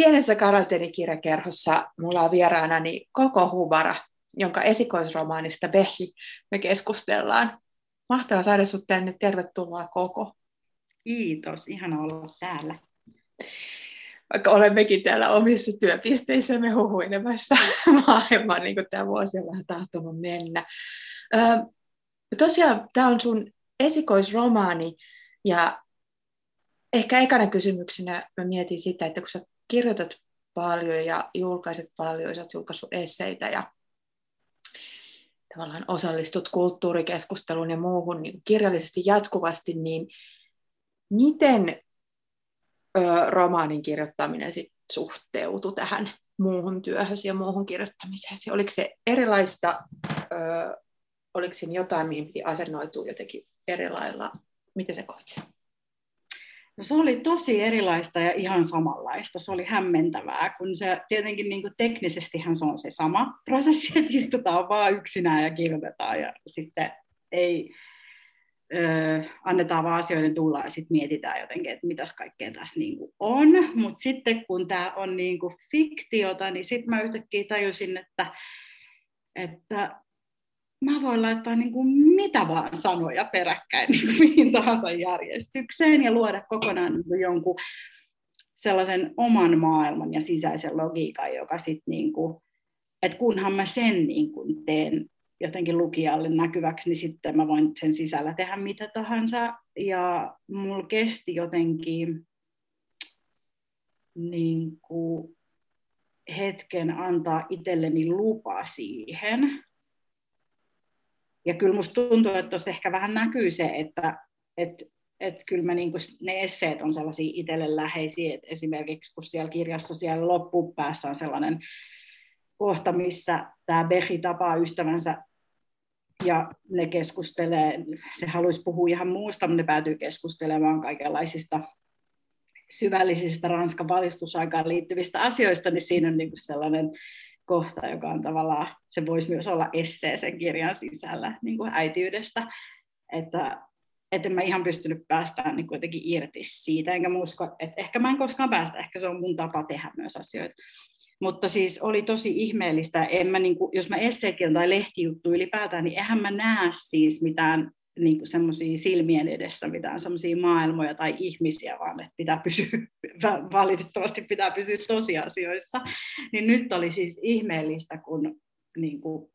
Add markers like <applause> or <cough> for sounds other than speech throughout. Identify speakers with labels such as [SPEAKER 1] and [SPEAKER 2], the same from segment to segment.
[SPEAKER 1] Pienessä karanteenikirjakerhossa mulla on vieraanani Koko Hubara, jonka esikoisromaanista Behi me keskustellaan. Mahtavaa saada sinut tänne. Tervetuloa Koko.
[SPEAKER 2] Kiitos, ihana olla täällä.
[SPEAKER 1] Vaikka olemmekin täällä omissa työpisteissämme huhuilemassa <laughs> maailmaa, niin kuin tämä vuosi on vähän tahtonut mennä. Ö, tosiaan tämä on sun esikoisromaani ja ehkä ekana kysymyksenä mä mietin sitä, että kun sä kirjoitat paljon ja julkaiset paljon, sä oot julkaissut esseitä ja tavallaan osallistut kulttuurikeskusteluun ja muuhun niin kirjallisesti jatkuvasti, niin miten ö, romaanin kirjoittaminen sit suhteutui tähän muuhun työhön ja muuhun kirjoittamiseen? Oliko se erilaista, ö, oliko siinä jotain, mihin piti asennoitua jotenkin eri lailla? Miten se koit?
[SPEAKER 2] No se oli tosi erilaista ja ihan samanlaista. Se oli hämmentävää, kun se tietenkin niin kuin teknisestihän se on se sama prosessi, <laughs> että istutaan vaan yksinään ja kirjoitetaan ja sitten ei ö, annetaan vaan asioiden tulla ja sitten mietitään jotenkin, että mitäs kaikkea tässä niin on. Mutta sitten kun tämä on niin fiktiota, niin sitten mä yhtäkkiä tajusin, että, että mä voin laittaa niin kuin mitä vaan sanoja peräkkäin niin kuin mihin tahansa järjestykseen ja luoda kokonaan niin kuin jonkun sellaisen oman maailman ja sisäisen logiikan, joka sitten niin että kunhan mä sen niin kuin teen jotenkin lukijalle näkyväksi, niin sitten mä voin sen sisällä tehdä mitä tahansa. Ja mulla kesti jotenkin niin kuin hetken antaa itselleni lupa siihen, ja kyllä musta tuntuu, että tuossa ehkä vähän näkyy se, että et, et kyllä mä niinku, ne esseet on sellaisia itselle läheisiä, että esimerkiksi kun siellä kirjassa siellä loppupäässä on sellainen kohta, missä tämä Behi tapaa ystävänsä ja ne keskustelee, se haluaisi puhua ihan muusta, mutta ne päätyy keskustelemaan kaikenlaisista syvällisistä Ranskan valistusaikaan liittyvistä asioista, niin siinä on niin sellainen kohta, joka on tavallaan, se voisi myös olla essee sen kirjan sisällä niin kuin äitiydestä, että että en mä ihan pystynyt päästään niin kuitenkin irti siitä, enkä usko, että ehkä mä en koskaan päästä, ehkä se on mun tapa tehdä myös asioita. Mutta siis oli tosi ihmeellistä, en mä, niin kuin, jos mä esseekin tai lehtijuttu ylipäätään, niin eihän mä näe siis mitään niin semmoisia silmien edessä mitään semmoisia maailmoja tai ihmisiä, vaan että pitää pysyä, <laughs> valitettavasti pitää pysyä tosiasioissa. Niin nyt oli siis ihmeellistä, kun niin kuin,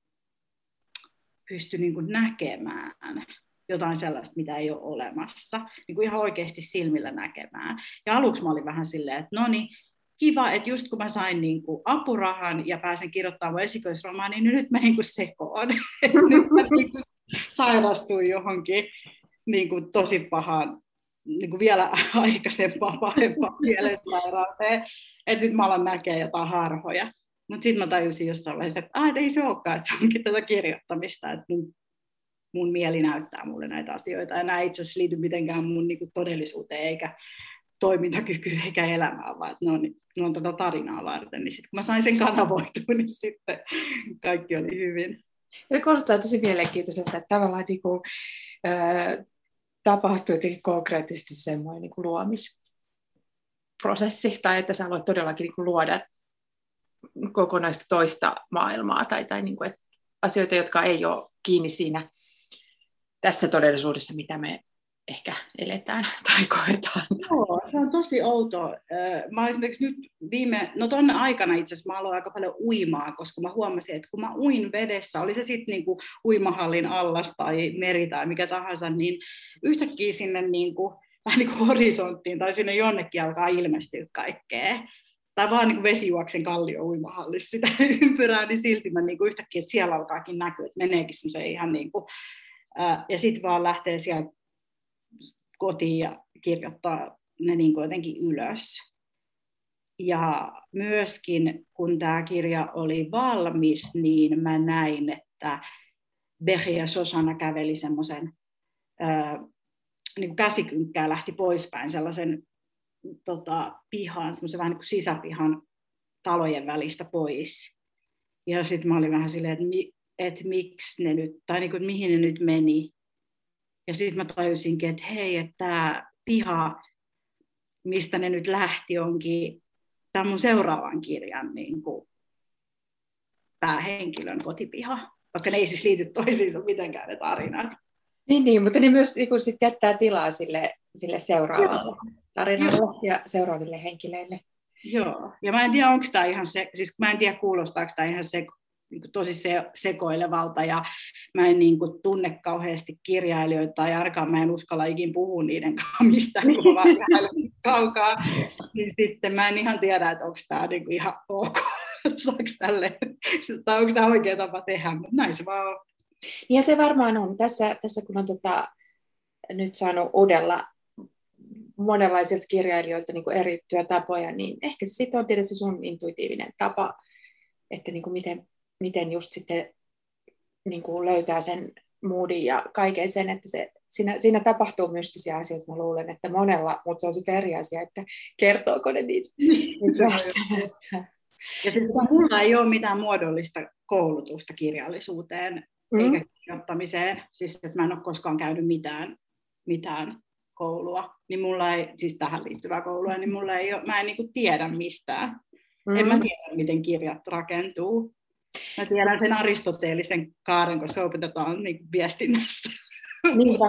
[SPEAKER 2] pystyi niin kuin näkemään jotain sellaista, mitä ei ole olemassa, niin kuin ihan oikeasti silmillä näkemään. Ja aluksi mä olin vähän silleen, että no niin, kiva, että just kun mä sain niin kuin apurahan ja pääsen kirjoittamaan mun esikoisromaani, niin nyt mä niin kuin sekoon. <laughs> nyt mä niin kuin sairastui johonkin niin kuin tosi pahaan, niin kuin vielä aikaisempaan pahempaan <laughs> mielensairauteen, että nyt mä alan näkee jotain harhoja. Mutta sitten mä tajusin jossain vaiheessa, että ah, ei se olekaan, että se onkin tätä kirjoittamista, että mun, mun mieli näyttää mulle näitä asioita, ja nämä itse asiassa liity mitenkään mun niin kuin todellisuuteen, eikä toimintakyky eikä elämään, vaan ne on, ne on tätä tarinaa varten. Niin sitten kun mä sain sen kanavoitua, niin sitten kaikki oli hyvin.
[SPEAKER 1] Ja kuulostaa tosi mielenkiintoiselta, että tavallaan niin kuin, äh, tapahtuu jotenkin konkreettisesti semmoinen niin kuin luomisprosessi, tai että sä aloit todellakin niin kuin luoda kokonaista toista maailmaa, tai, tai niin kuin, että asioita, jotka ei ole kiinni siinä tässä todellisuudessa, mitä me ehkä eletään tai koetaan.
[SPEAKER 2] Joo, se on tosi outo. Mä esimerkiksi nyt viime, no tuonne aikana itse asiassa mä aloin aika paljon uimaa, koska mä huomasin, että kun mä uin vedessä, oli se sitten niinku uimahallin allas tai meri tai mikä tahansa, niin yhtäkkiä sinne niinku, vähän niin horisonttiin tai sinne jonnekin alkaa ilmestyä kaikkea. Tai vaan niin vesijuoksen kallio uimahallissa sitä <laughs> ympyrää, niin silti mä niin kuin yhtäkkiä, että siellä alkaakin näkyä, että meneekin se ihan niin kuin, ja sitten vaan lähtee sieltä kotiin ja kirjoittaa ne niin kuin jotenkin ylös. Ja myöskin kun tämä kirja oli valmis, niin mä näin, että Behi ja Sosana käveli semmoisen niin käsikynkkää lähti poispäin sellaisen tota, pihan, semmoisen vähän niin kuin sisäpihan talojen välistä pois. Ja sitten mä olin vähän silleen, että, mi, että miksi ne nyt, tai niin kuin, mihin ne nyt meni. Ja sitten mä tajusinkin, että hei, että tämä piha, mistä ne nyt lähti, onkin tämän mun seuraavan kirjan niin kuin, päähenkilön kotipiha, vaikka ne ei siis liity toisiinsa mitenkään ne tarinat.
[SPEAKER 1] Niin, niin mutta ne myös niin sit jättää tilaa sille, sille seuraavalle tarinalle Joo. ja seuraaville henkilöille.
[SPEAKER 2] Joo, ja mä en tiedä, onko tämä ihan se, siis mä en tiedä, kuulostaako tämä ihan se, niin kuin tosi se, sekoilevalta ja mä en niin kuin, tunne kauheasti kirjailijoita ja ainakaan mä en uskalla ikin puhua niiden kanssa mistään, kun mä <laughs> kaukaa. Niin sitten mä en ihan tiedä, että onko tämä niin kuin, ihan ok, <laughs> saako tälle, tai onko tämä oikea tapa tehdä, mutta näin se vaan on.
[SPEAKER 1] Ja se varmaan on. Tässä, tässä kun on tota, nyt saanut uudella monenlaisilta kirjailijoilta niin kuin eri työtapoja, niin ehkä se sitten on tietysti sun intuitiivinen tapa, että niin kuin miten, miten just sitten niin kuin löytää sen moodin ja kaiken sen, että se, siinä, siinä tapahtuu mystisiä asioita, mä luulen, että monella, mutta se on sitten eri asia, että kertooko ne niitä. <laughs> <laughs>
[SPEAKER 2] ja siis mulla ei ole mitään muodollista koulutusta kirjallisuuteen mm. eikä kirjoittamiseen, siis että mä en ole koskaan käynyt mitään, mitään koulua, niin mulla ei, siis tähän liittyvää koulua, niin mulla ei ole, mä en niin tiedä mistään. Mm. En mä tiedä, miten kirjat rakentuu. Mä tiedän sen aristoteellisen kaaren, kun se opetetaan niin viestinnässä. Niinpä.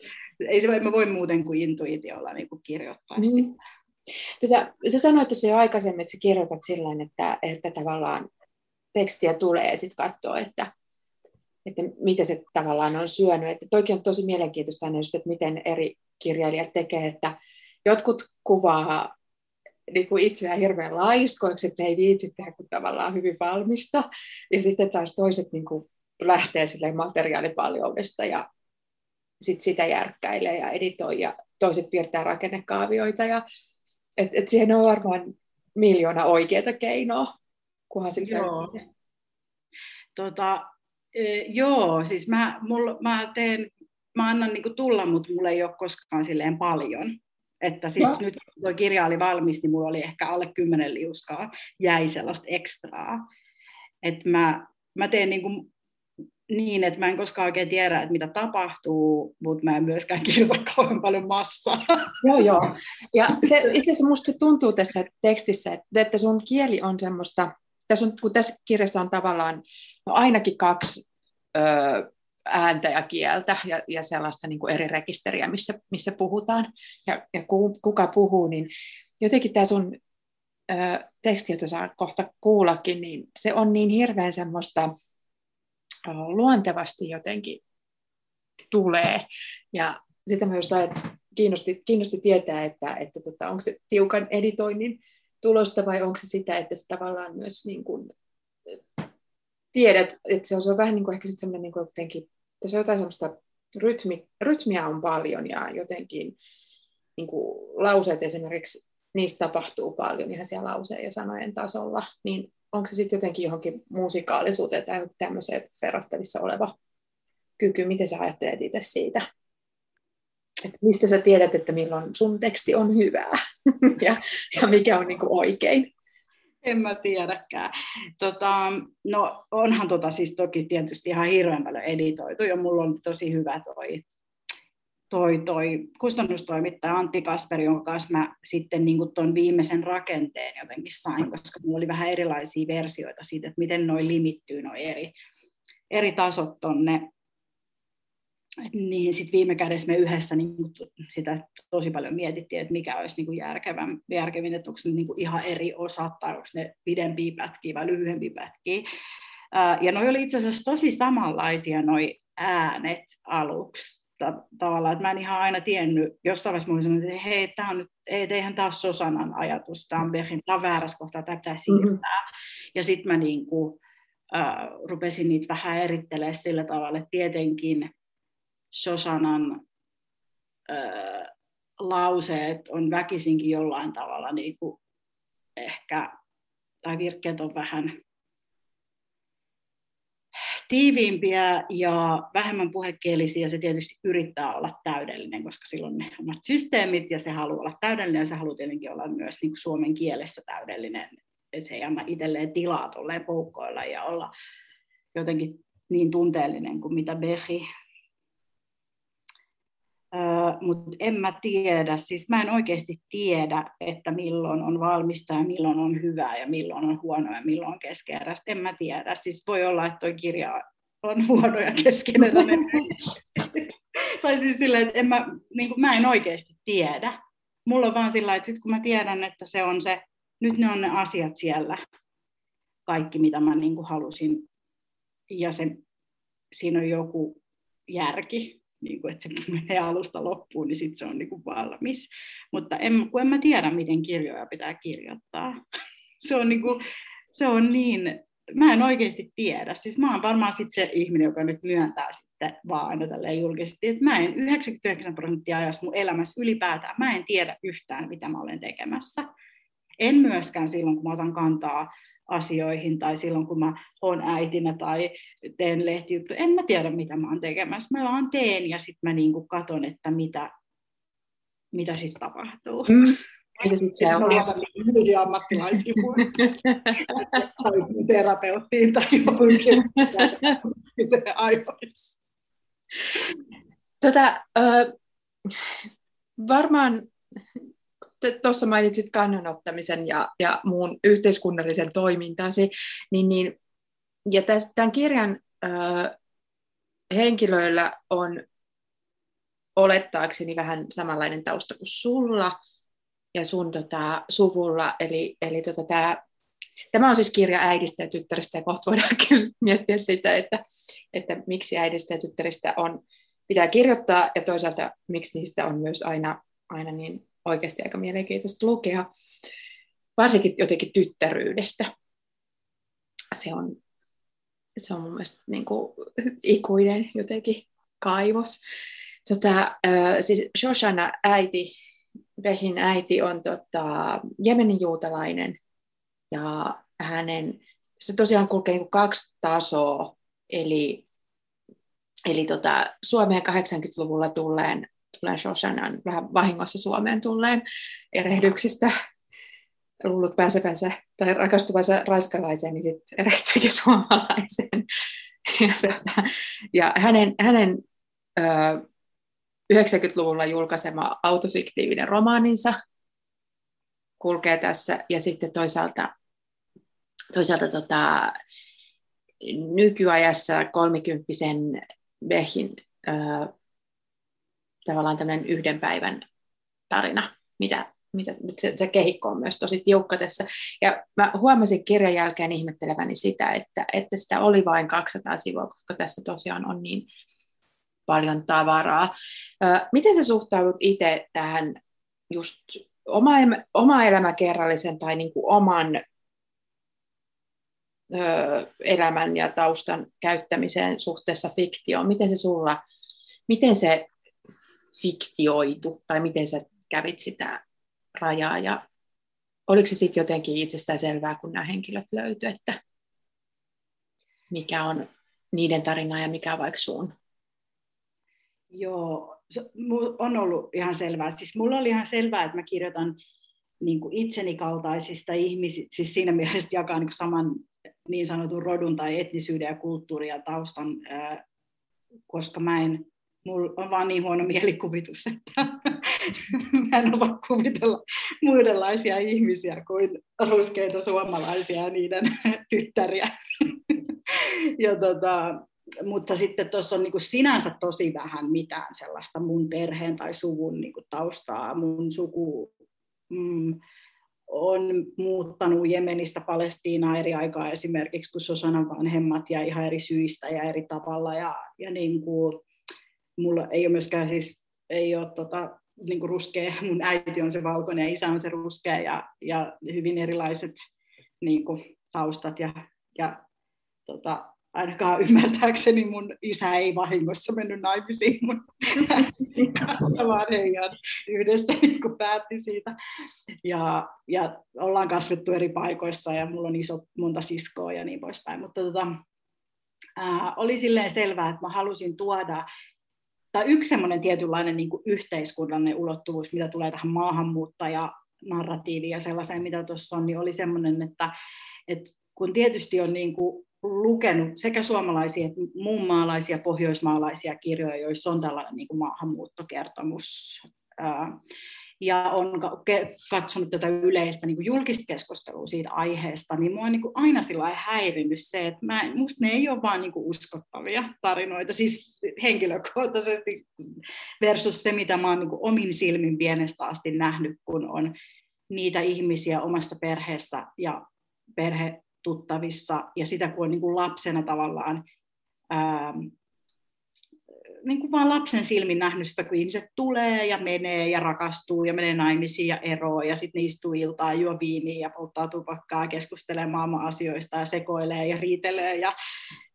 [SPEAKER 2] <laughs> ei se voi, mä voi muuten kuin intuitiolla niin kuin kirjoittaa mm. sitä.
[SPEAKER 1] Tota, sä sanoit tuossa jo aikaisemmin, että sä kirjoitat sillä että, että tavallaan tekstiä tulee ja sitten katsoo, että, että mitä se tavallaan on syönyt. Että toikin on tosi mielenkiintoista aina just, että miten eri kirjailijat tekee, että jotkut kuvaa niin kuin itseään hirveän laiskoiksi, että ei viitsi tehdä kuin tavallaan hyvin valmista. Ja sitten taas toiset niin kuin lähtee sille materiaalipaljoudesta ja sit sitä järkkäilee ja editoi ja toiset piirtää rakennekaavioita. Ja, et, et siihen on varmaan miljoona oikeita keinoa, kunhan se joo.
[SPEAKER 2] Tota, e, joo, siis mä, mulla, mä teen mä annan niin tulla, mutta mulla ei ole koskaan silleen paljon. Että siis no. nyt kun tuo kirja oli valmis, niin mulla oli ehkä alle kymmenen liuskaa, jäi sellaista ekstraa. Että mä, mä teen niin, kuin niin, että mä en koskaan oikein tiedä, että mitä tapahtuu, mutta mä en myöskään kirjoita <laughs> kauhean paljon massaa.
[SPEAKER 1] Joo, joo. Ja se, itse asiassa musta se tuntuu tässä tekstissä, että, että sun kieli on semmoista, tässä on, kun tässä kirjassa on tavallaan no ainakin kaksi öö, ääntä ja kieltä ja, ja sellaista niin kuin eri rekisteriä, missä, missä puhutaan ja, ja kuka puhuu, niin jotenkin tämä sun ö, teksti, jota saa kohta kuullakin, niin se on niin hirveän semmoista ö, luontevasti jotenkin tulee. Ja sitä just kiinnosti, kiinnosti tietää, että, että tota, onko se tiukan editoinnin tulosta vai onko se sitä, että se tavallaan myös niin kuin, tiedät, että se on, se on vähän niin kuin ehkä sitten semmoinen niin kuin jotenkin, tässä on jotain semmoista rytmi, rytmiä on paljon ja jotenkin niin kuin lauseet esimerkiksi, niistä tapahtuu paljon ihan siellä lauseen ja sanojen tasolla, niin onko se sitten jotenkin johonkin musikaalisuuteen tai tämmöiseen verrattavissa oleva kyky, miten sä ajattelet itse siitä? Että mistä sä tiedät, että milloin sun teksti on hyvää <laughs> ja, ja mikä on niin kuin oikein?
[SPEAKER 2] En mä tiedäkään. Tota, no onhan tota siis toki tietysti ihan hirveän paljon editoitu ja mulla on tosi hyvä toi, toi, toi kustannustoimittaja Antti Kasperi, jonka kanssa mä sitten niin tuon viimeisen rakenteen jotenkin sain, koska mulla oli vähän erilaisia versioita siitä, että miten noin limittyy noin eri, eri tasot tonne niin sitten viime kädessä me yhdessä niin sitä tosi paljon mietittiin, että mikä olisi niin järkevän, järkevin, että onko ne niin ihan eri osat tai onko ne pidempiä pätkiä vai lyhyempiä pätkiä. Ja noi oli itse asiassa tosi samanlaisia noi äänet aluksi tavallaan, että mä en ihan aina tiennyt, jossain vaiheessa mä olin että hei, tämä on nyt, ei, eihän taas Sosanan ajatus, tämä on, tämä on väärässä kohtaa, tämä pitää siirtää. Mm-hmm. Ja sitten mä niin kuin, äh, rupesin niitä vähän erittelemään sillä tavalla, että tietenkin Shosanan äh, lauseet on väkisinkin jollain tavalla niin kuin ehkä, tai virkkeet on vähän tiiviimpiä ja vähemmän puhekielisiä. Se tietysti yrittää olla täydellinen, koska silloin ne omat systeemit ja se haluaa olla täydellinen ja se haluaa tietenkin olla myös niin kuin suomen kielessä täydellinen. Se ei anna itselleen tilaa tolleen poukkoilla ja olla jotenkin niin tunteellinen kuin mitä Behi mutta en mä tiedä, siis mä en oikeasti tiedä, että milloin on valmista ja milloin on hyvää ja milloin on huono ja milloin on keskeeräistä. En mä tiedä, siis voi olla, että toi kirja on <laughs> huono ja keskeneräinen. <laughs> tai siis silleen, että en mä, niin kuin, mä en oikeasti tiedä. Mulla on vaan sillä että sit kun mä tiedän, että se on se, nyt ne on ne asiat siellä, kaikki mitä mä niin kuin halusin, ja se, siinä on joku järki, niin kuin, että se menee alusta loppuun, niin sitten se on niin kuin valmis. Mutta en, kun en mä tiedä, miten kirjoja pitää kirjoittaa. <laughs> se on, niin kuin, se on niin, mä en oikeasti tiedä. Siis mä oon varmaan sit se ihminen, joka nyt myöntää sitten vaan tälleen julkisesti, että mä en 99 prosenttia ajassa mun elämässä ylipäätään, mä en tiedä yhtään, mitä mä olen tekemässä. En myöskään silloin, kun mä otan kantaa asioihin tai silloin, kun mä oon äitinä tai teen lehtijuttu. En mä tiedä, mitä mä oon tekemässä. Mä vaan teen ja sitten mä niinku katon, että mitä, mitä sitten tapahtuu. Mm.
[SPEAKER 1] Ja sitten se on
[SPEAKER 2] hyvin ammattilaisia <laughs> terapeuttiin tai johonkin aivoissa.
[SPEAKER 1] Tota, varmaan tuossa mainitsit kannanottamisen ja, ja muun yhteiskunnallisen toimintasi, niin, niin ja tämän kirjan ö, henkilöillä on olettaakseni vähän samanlainen tausta kuin sulla ja sun tota, suvulla, eli, eli tota, tämä Tämä on siis kirja äidistä ja tyttäristä, ja kohta voidaan <laughs> miettiä sitä, että, että miksi äidistä ja tyttäristä on, pitää kirjoittaa, ja toisaalta miksi niistä on myös aina, aina niin oikeasti aika mielenkiintoista lukea, varsinkin jotenkin tyttäryydestä. Se on, se on mun mielestä niin kuin ikuinen jotenkin kaivos. Tota, siis Shoshana äiti, Behin äiti on tota, Jemenin juutalainen ja hänen, se tosiaan kulkee niin kaksi tasoa, eli, eli tota, Suomeen 80-luvulla tulleen tulee Shoshanan vähän vahingossa Suomeen tulleen erehdyksistä luullut pääsevänsä tai rakastuvansa raiskalaiseen, niin sitten erehtyikin suomalaiseen. Ja, tota, ja hänen, hänen ö, 90-luvulla julkaisema autofiktiivinen romaaninsa kulkee tässä, ja sitten toisaalta, toisaalta tota, nykyajassa kolmikymppisen Behin ö, tavallaan tämmöinen yhden päivän tarina, mitä, mitä se, se kehikko on myös tosi tiukka tässä. Ja mä huomasin kirjan jälkeen ihmetteleväni sitä, että, että sitä oli vain 200 sivua, koska tässä tosiaan on niin paljon tavaraa. Miten sä suhtaudut itse tähän just oma, oma elämäkerrallisen tai niin kuin oman ö, elämän ja taustan käyttämiseen suhteessa fiktioon? Miten se sulla, miten se fiktioitu, tai miten sä kävit sitä rajaa, ja oliko se sitten jotenkin itsestään selvää, kun nämä henkilöt löytyi, että mikä on niiden tarina ja mikä vaikka sun?
[SPEAKER 2] Joo, on ollut ihan selvää. Siis mulla oli ihan selvää, että mä kirjoitan niin kuin itseni kaltaisista ihmisistä, siis siinä mielessä jakaa niin saman niin sanotun rodun tai etnisyyden ja kulttuurin ja taustan, koska mä en mulla on vaan niin huono mielikuvitus, että <laughs> mä en osaa kuvitella muidenlaisia ihmisiä kuin ruskeita suomalaisia ja niiden <laughs> tyttäriä. <laughs> ja tota, mutta sitten tuossa on niin sinänsä tosi vähän mitään sellaista mun perheen tai suvun niin taustaa. Mun suku mm, on muuttanut Jemenistä Palestiinaan eri aikaa esimerkiksi, kun Sosanan vanhemmat ja ihan eri syistä ja eri tavalla. Ja, ja niin kuin, mulla ei ole myöskään siis, ei ole tota, niin kuin ruskea, mun äiti on se valkoinen ja isä on se ruskea ja, ja hyvin erilaiset niin kuin, taustat ja, ja tota, ainakaan ymmärtääkseni mun isä ei vahingossa mennyt naimisiin mun kanssa, vaan he ihan yhdessä niin kuin päätti siitä. Ja, ja ollaan kasvettu eri paikoissa ja mulla on iso monta siskoa ja niin poispäin. Mutta tota, ää, oli silleen selvää, että mä halusin tuoda tai yksi semmoinen tietynlainen niin kuin yhteiskunnallinen ulottuvuus, mitä tulee tähän maahanmuuttaja-narratiiviin ja sellaiseen, mitä tuossa on, niin oli semmoinen, että, että kun tietysti on niin kuin lukenut sekä suomalaisia että muun maalaisia, pohjoismaalaisia kirjoja, joissa on tällainen niin kuin maahanmuuttokertomus. Ja on katsonut tätä yleistä niin julkista keskustelua siitä aiheesta, niin mua on niin aina sillä häirinnyt se, että mä, musta ne ei ole vaan niin uskottavia tarinoita, siis henkilökohtaisesti versus se, mitä mä oon niin omin silmin pienestä asti nähnyt, kun on niitä ihmisiä omassa perheessä ja perhetuttavissa, ja sitä kun on niin kuin lapsena tavallaan niin kuin vaan lapsen silmin nähnyt sitä, kun ihmiset tulee ja menee ja rakastuu ja menee naimisiin ja eroaa ja sitten ne istuu iltaa, juo viiniä ja polttaa tupakkaa, keskustelee maailman asioista ja sekoilee ja riitelee ja,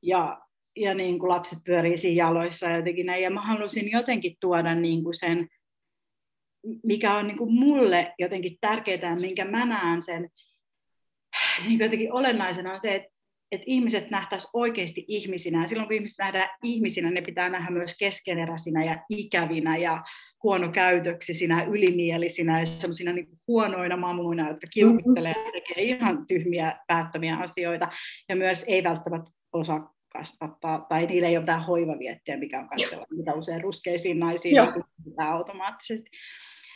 [SPEAKER 2] ja, ja niin kuin lapset pyörii siinä jaloissa ja jotenkin näin. Ja mä halusin jotenkin tuoda niin kuin sen, mikä on niin kuin mulle jotenkin tärkeää, minkä mä näen sen niin jotenkin olennaisena on se, että että ihmiset nähtäisiin oikeasti ihmisinä. Ja silloin kun ihmiset nähdään ihmisinä, ne pitää nähdä myös keskeneräisinä ja ikävinä ja huonokäytöksisinä, ylimielisinä ja sellaisina niin huonoina mamuina, jotka kiukuttelee ja tekee ihan tyhmiä päättömiä asioita. Ja myös ei välttämättä osaa kasvattaa, tai niillä ei ole mitään hoivaviettiä, mikä on katsella, mitä usein ruskeisiin naisiin automaattisesti.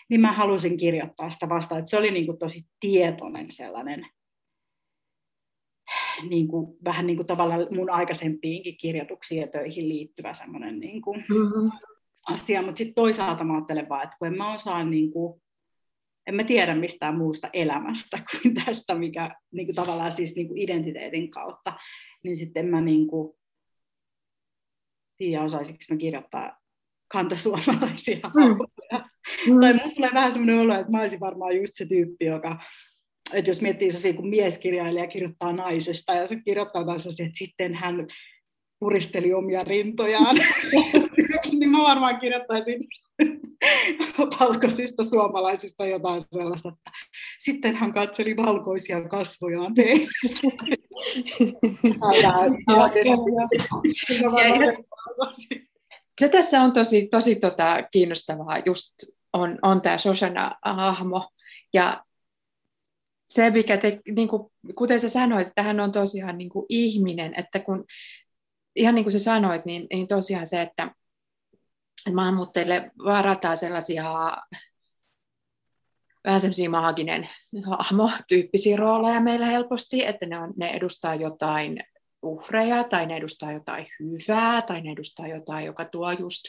[SPEAKER 2] Niin mä halusin kirjoittaa sitä vastaan, että se oli niin kuin tosi tietoinen sellainen niin kuin, vähän niin kuin tavallaan mun aikaisempiinkin kirjoituksiin ja töihin liittyvä semmoinen niin kuin mm-hmm. asia, mutta sitten toisaalta mä ajattelen vaan, että kun en mä osaa niin kuin, en mä tiedä mistään muusta elämästä <laughs> kuin tästä, mikä niin kuin tavallaan siis niin kuin identiteetin kautta, niin sitten mä niin kuin, tiedä osaisinko mä kirjoittaa kantasuomalaisia mm. <laughs> Mm. Tai mulle tulee vähän semmoinen olo, että mä olisin varmaan just se tyyppi, joka että jos miettii se, kun mieskirjailija kirjoittaa naisesta ja se kirjoittaa taas että sitten hän puristeli omia rintojaan, <laughs> niin mä varmaan kirjoittaisin <laughs> valkoisista suomalaisista jotain sellaista, että sitten hän katseli valkoisia kasvojaan.
[SPEAKER 1] Se tässä on tosi, tosi tota, kiinnostavaa, just on, on tämä Shoshana-hahmo, ja se, mikä te, niin kuin, kuten sä sanoit, että hän on tosiaan niin kuin ihminen, että kun, ihan niin kuin sä sanoit, niin, niin tosiaan se, että, että maahanmuuttajille varataan sellaisia vähän semmoisia maaginen hahmo-tyyppisiä rooleja meillä helposti, että ne, on, ne edustaa jotain uhreja, tai ne edustaa jotain hyvää, tai ne edustaa jotain, joka tuo just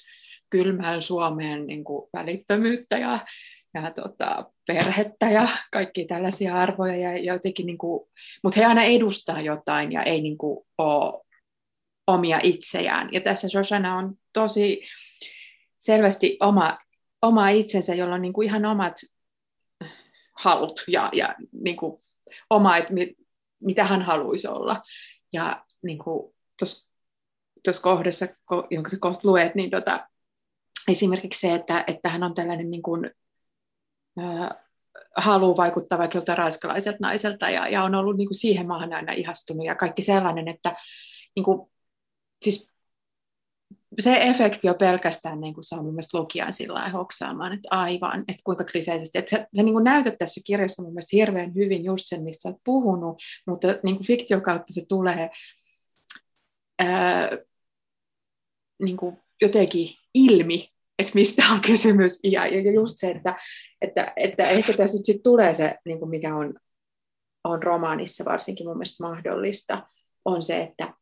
[SPEAKER 1] kylmään Suomeen niin kuin välittömyyttä ja ja tota, perhettä ja kaikki tällaisia arvoja, ja jotenkin, niin kuin, mutta he aina edustaa jotain ja ei niin kuin, ole omia itseään. Ja tässä Shoshana on tosi selvästi oma, oma itsensä, jolla on niin kuin ihan omat halut ja, ja niin kuin oma, että mit, mitä hän haluaisi olla. Ja niin tuossa kohdassa, jonka sä kohta luet, niin tota, esimerkiksi se, että, että hän on tällainen niin kuin haluaa vaikuttaa vaikka joltain raiskalaiselta naiselta ja, ja on ollut niin kuin siihen maahan aina ihastunut ja kaikki sellainen, että niin kuin, siis se efekti on pelkästään niin kuin saa mun mielestä lukijan sillä hoksaamaan, että aivan, että kuinka kliseisesti. Että sä, sä niin kuin näytät tässä kirjassa mun mielestä hirveän hyvin just sen, mistä sä oot puhunut, mutta niin kuin fiktion kautta se tulee ää, niin kuin jotenkin ilmi että mistä on kysymys. Ja, ja just se, että, että, että ehkä tässä nyt sit tulee se, niin kuin mikä on, on romaanissa varsinkin mun mielestä mahdollista, on se, että,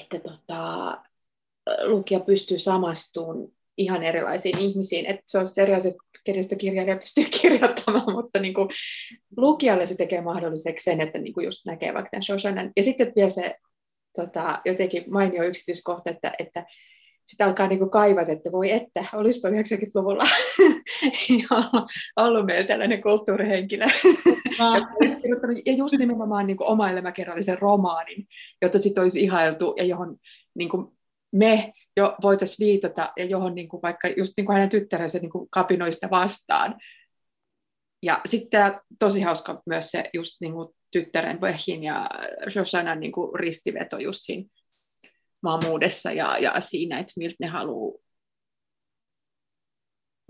[SPEAKER 1] että tota, lukija pystyy samastumaan ihan erilaisiin ihmisiin. Että se on sitten eri asia, kenestä kirjailija pystyy kirjoittamaan, mutta niin kuin, lukijalle se tekee mahdolliseksi sen, että niin kuin just näkee vaikka tämän Shoshanan. Ja sitten vielä se tota, jotenkin mainio yksityiskohta, että, että sitten alkaa niin kaivata, että voi että, olisipa 90-luvulla <laughs> ollut meillä tällainen kulttuurihenkilö. ja just nimenomaan niin oma elämäkerrallisen romaanin, jota sitten olisi ihailtu ja johon niin kuin me jo voitaisiin viitata ja johon niin kuin vaikka just niin kuin hänen tyttärensä niin kuin kapinoista vastaan. Ja sitten tosi hauska myös se just niin kuin tyttären Behin ja Shoshanan niin kuin ristiveto just siinä mamuudessa ja, ja siinä, että miltä ne haluaa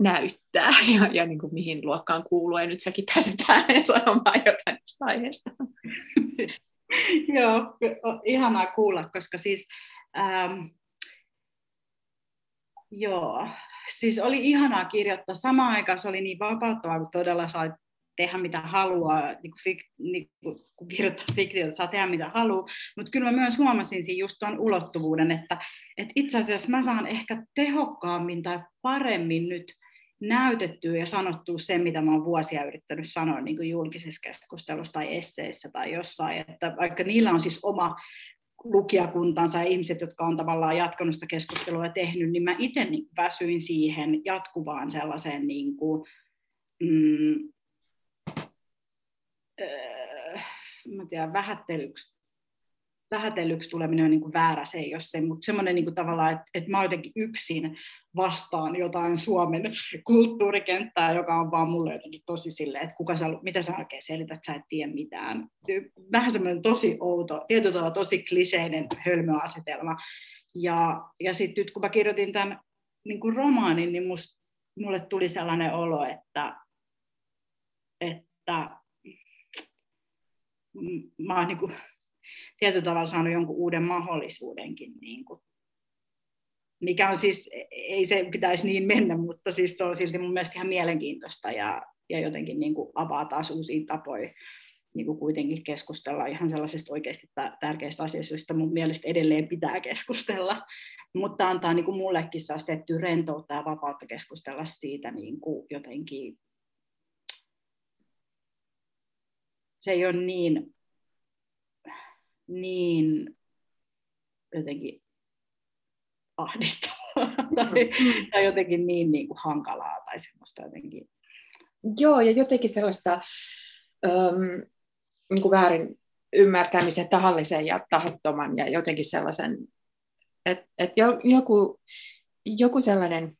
[SPEAKER 1] näyttää <laughs> ja, ja niin kuin mihin luokkaan kuuluu. Ja nyt säkin pääset ääneen <laughs> sanomaan jotain tästä aiheesta. <laughs>
[SPEAKER 2] Joo, ihanaa kuulla, koska siis ähm, joo, siis oli ihanaa kirjoittaa. Samaan aikaan se oli niin vapauttavaa, kun todella sai tehdä mitä haluaa, niin kuin fik, niin kuin, kun kirjoittaa fiktiota, saa tehdä mitä haluaa. Mutta kyllä mä myös huomasin siinä just tuon ulottuvuuden, että, että itse asiassa mä saan ehkä tehokkaammin tai paremmin nyt näytettyä ja sanottua se, mitä mä oon vuosia yrittänyt sanoa niin kuin julkisessa keskustelussa tai esseissä tai jossain, että vaikka niillä on siis oma lukijakuntansa ja ihmiset, jotka on tavallaan jatkanut sitä keskustelua ja tehnyt, niin mä itse väsyin siihen jatkuvaan sellaiseen niin kuin, mm, mä tiedän, vähättelyksi vähätellyksi tuleminen on niin kuin väärä, se ole se, mutta semmoinen niin kuin tavallaan, että, että mä jotenkin yksin vastaan jotain Suomen kulttuurikenttää, joka on vaan mulle jotenkin tosi silleen, että kuka sä, mitä sä oikein selität, sä et tiedä mitään. Vähän semmoinen tosi outo, tietyllä tavalla tosi kliseinen hölmöasetelma. Ja, ja sitten nyt kun mä kirjoitin tämän niin kuin romaanin, niin must, mulle tuli sellainen olo, että, että mä oon niin kuin tietyllä tavalla saanut jonkun uuden mahdollisuudenkin. Niin kuin, mikä on siis, ei se pitäisi niin mennä, mutta siis se on silti mun mielestä ihan mielenkiintoista ja, ja jotenkin niin kuin avaa taas uusia tapoja niin kuin kuitenkin keskustella ihan sellaisista oikeasti tärkeistä asioista, joista mun mielestä edelleen pitää keskustella. Mutta antaa niin kuin mullekin saa tehtyä rentoutta ja vapautta keskustella siitä niin kuin jotenkin. Se ei ole niin niin jotenkin ahdistavaa <laughs> tai, mm. tai jotenkin niin, niin kuin hankalaa tai semmoista jotenkin.
[SPEAKER 1] Joo, ja jotenkin sellaista äm, niin kuin väärin ymmärtämisen tahallisen ja tahattoman ja jotenkin sellaisen, että et joku, joku sellainen,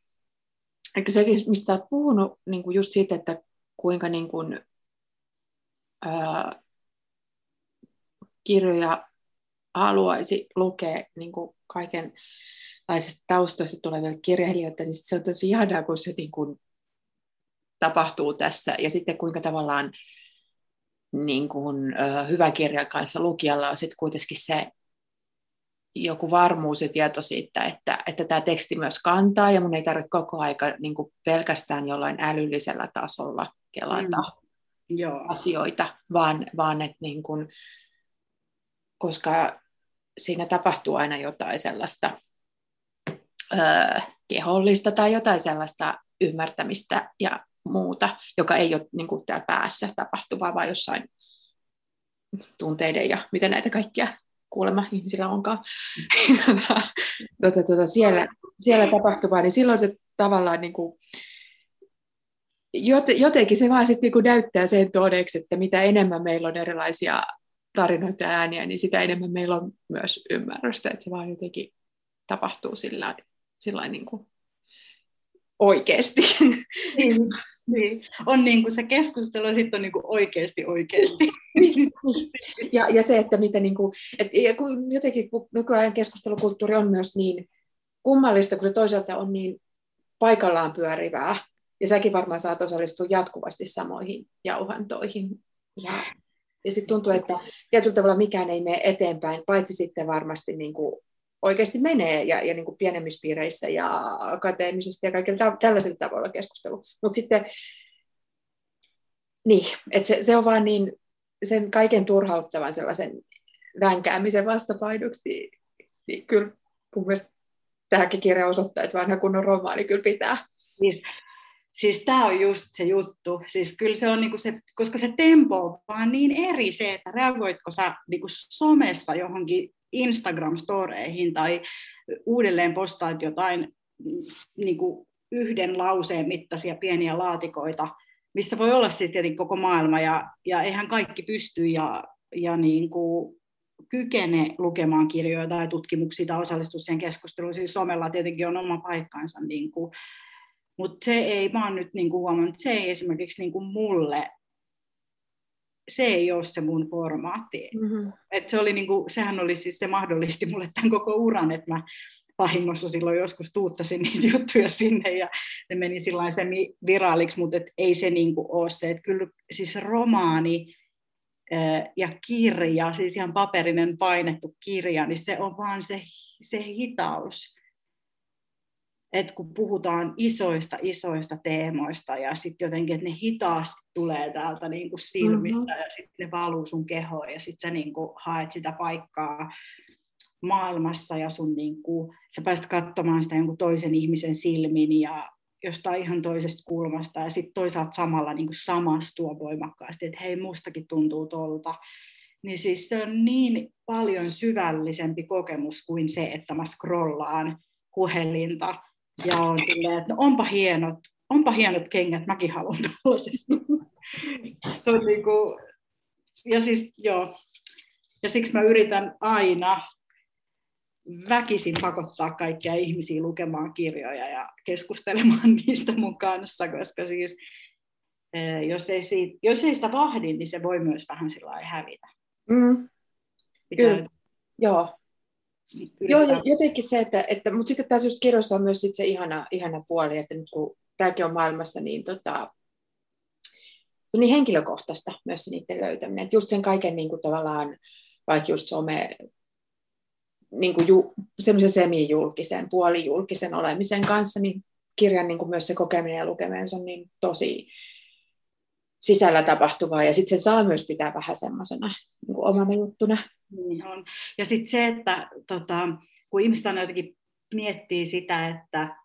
[SPEAKER 1] että sekin, mistä olet puhunut niin kuin just siitä, että kuinka niin kuin, kirjoja haluaisi lukea niin kuin kaikenlaisista taustoista tulevilta kirjailijoilta, niin se on tosi ihanaa, kun se niin kuin tapahtuu tässä. Ja sitten kuinka tavallaan niin kuin, hyvän kirjan kanssa lukijalla on sitten kuitenkin se joku varmuus ja tieto siitä, että, että tämä teksti myös kantaa, ja mun ei tarvitse koko aika niin kuin pelkästään jollain älyllisellä tasolla kelata mm. Joo. asioita, vaan, vaan että niin kuin, koska siinä tapahtuu aina jotain sellaista öö, kehollista tai jotain sellaista ymmärtämistä ja muuta, joka ei ole niin kuin täällä päässä tapahtuvaa, vaan jossain tunteiden ja mitä näitä kaikkia kuulemma ihmisillä onkaan <laughs> tuota, tuota, tuota, siellä, siellä tapahtuvaa, niin silloin se tavallaan niin kuin, jotenkin se vaan sitten niin näyttää sen todeksi, että mitä enemmän meillä on erilaisia tarinoita ja ääniä, niin sitä enemmän meillä on myös ymmärrystä, että se vaan jotenkin tapahtuu sillä, sillä niin kuin oikeasti.
[SPEAKER 2] Niin, niin. On niin kuin se keskustelu ja sitten on niin kuin oikeasti oikeasti. <laughs>
[SPEAKER 1] ja, ja se, että miten niin kuin, et, ja kun jotenkin kun nykyään keskustelukulttuuri on myös niin kummallista, kun se toisaalta on niin paikallaan pyörivää, ja säkin varmaan saat osallistua jatkuvasti samoihin jauhantoihin. Ja ja sitten tuntuu, että tietyllä tavalla mikään ei mene eteenpäin, paitsi sitten varmasti niin kuin oikeasti menee ja, ja niin kuin pienemmissä piireissä ja akateemisesti ja kaikilla tällaisilla tavoilla keskustelu. Mutta sitten, niin, että se, se on vaan niin, sen kaiken turhauttavan sellaisen vänkäämisen vastapainoksi, niin, kyllä mun mielestä tämäkin kirja osoittaa, että vanha kunnon romaani kyllä pitää.
[SPEAKER 2] Niin siis tämä on just se juttu, siis kyllä se on niinku se, koska se tempo on vaan niin eri se, että reagoitko sä niinku somessa johonkin Instagram-storeihin tai uudelleen postaat jotain niinku yhden lauseen mittaisia pieniä laatikoita, missä voi olla siis tietenkin koko maailma ja, ja eihän kaikki pysty ja, ja niin kykene lukemaan kirjoja tai tutkimuksia tai osallistua siihen keskusteluun. Siis somella tietenkin on oma paikkansa niin kuin mutta se ei, mä oon nyt niinku huomannut, se ei esimerkiksi niinku mulle, se ei ole se mun formaatti. Mm-hmm. Et se oli niinku, sehän oli siis, se mahdollisti mulle tämän koko uran, että mä vahingossa silloin joskus tuuttasin niitä juttuja sinne ja se meni semi viraaliksi, mutta et ei se niinku ole se, että kyllä siis romaani, ja kirja, siis ihan paperinen painettu kirja, niin se on vaan se, se hitaus. Että kun puhutaan isoista, isoista teemoista ja sitten jotenkin, että ne hitaasti tulee täältä niin kuin silmistä mm-hmm. ja sitten ne valuu sun kehoon ja sitten sä niin kuin haet sitä paikkaa maailmassa ja sun niin kuin, sä pääset katsomaan sitä jonkun toisen ihmisen silmin ja jostain ihan toisesta kulmasta ja sitten toisaalta samalla niin kuin samastua voimakkaasti, että hei, mustakin tuntuu tolta. Niin siis se on niin paljon syvällisempi kokemus kuin se, että mä scrollaan puhelinta ja on silleen, että no onpa hienot, onpa hienot kengät, mäkin haluan tällaiset. <laughs> se on niin kuin, ja siis joo, ja siksi mä yritän aina väkisin pakottaa kaikkia ihmisiä lukemaan kirjoja ja keskustelemaan <laughs> niistä mun kanssa, koska siis eh, jos ei, siitä, jos ei sitä vahdi, niin se voi myös vähän sillä hävitä. Mm.
[SPEAKER 1] Kyllä, joo. Joo, jotenkin se, että, että mutta sitten tässä just kirjassa on myös sit se ihana, ihana puoli, että nyt kun tämäkin on maailmassa niin, tota, se on niin henkilökohtaista myös se niiden löytäminen, että just sen kaiken niin kuin tavallaan, vaikka just some, niin kuin ju, semmoisen semi-julkisen, puolijulkisen olemisen kanssa, niin kirjan niin kuin myös se kokeminen ja lukeminen on niin tosi sisällä tapahtuvaa, ja sitten sen saa myös pitää vähän semmoisena niin omana juttuna.
[SPEAKER 2] Niin on. Ja sitten se, että tota, kun ihmiset aina jotenkin miettii sitä, että,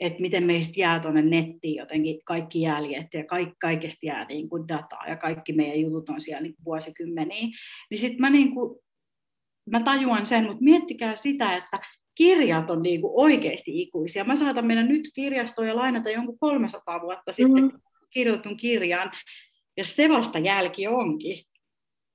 [SPEAKER 2] että miten meistä jää tuonne nettiin jotenkin kaikki jäljet ja kaikki, kaikesta jää niin kuin dataa ja kaikki meidän jutut on siellä niin vuosikymmeniä, niin sitten mä niin kuin mä tajuan sen, mutta miettikää sitä, että kirjat on niin kuin oikeasti ikuisia. Mä saatan mennä nyt kirjastoon ja lainata jonkun 300 vuotta sitten mm-hmm. Kirjoitetun kirjan, ja se vasta jälki onkin.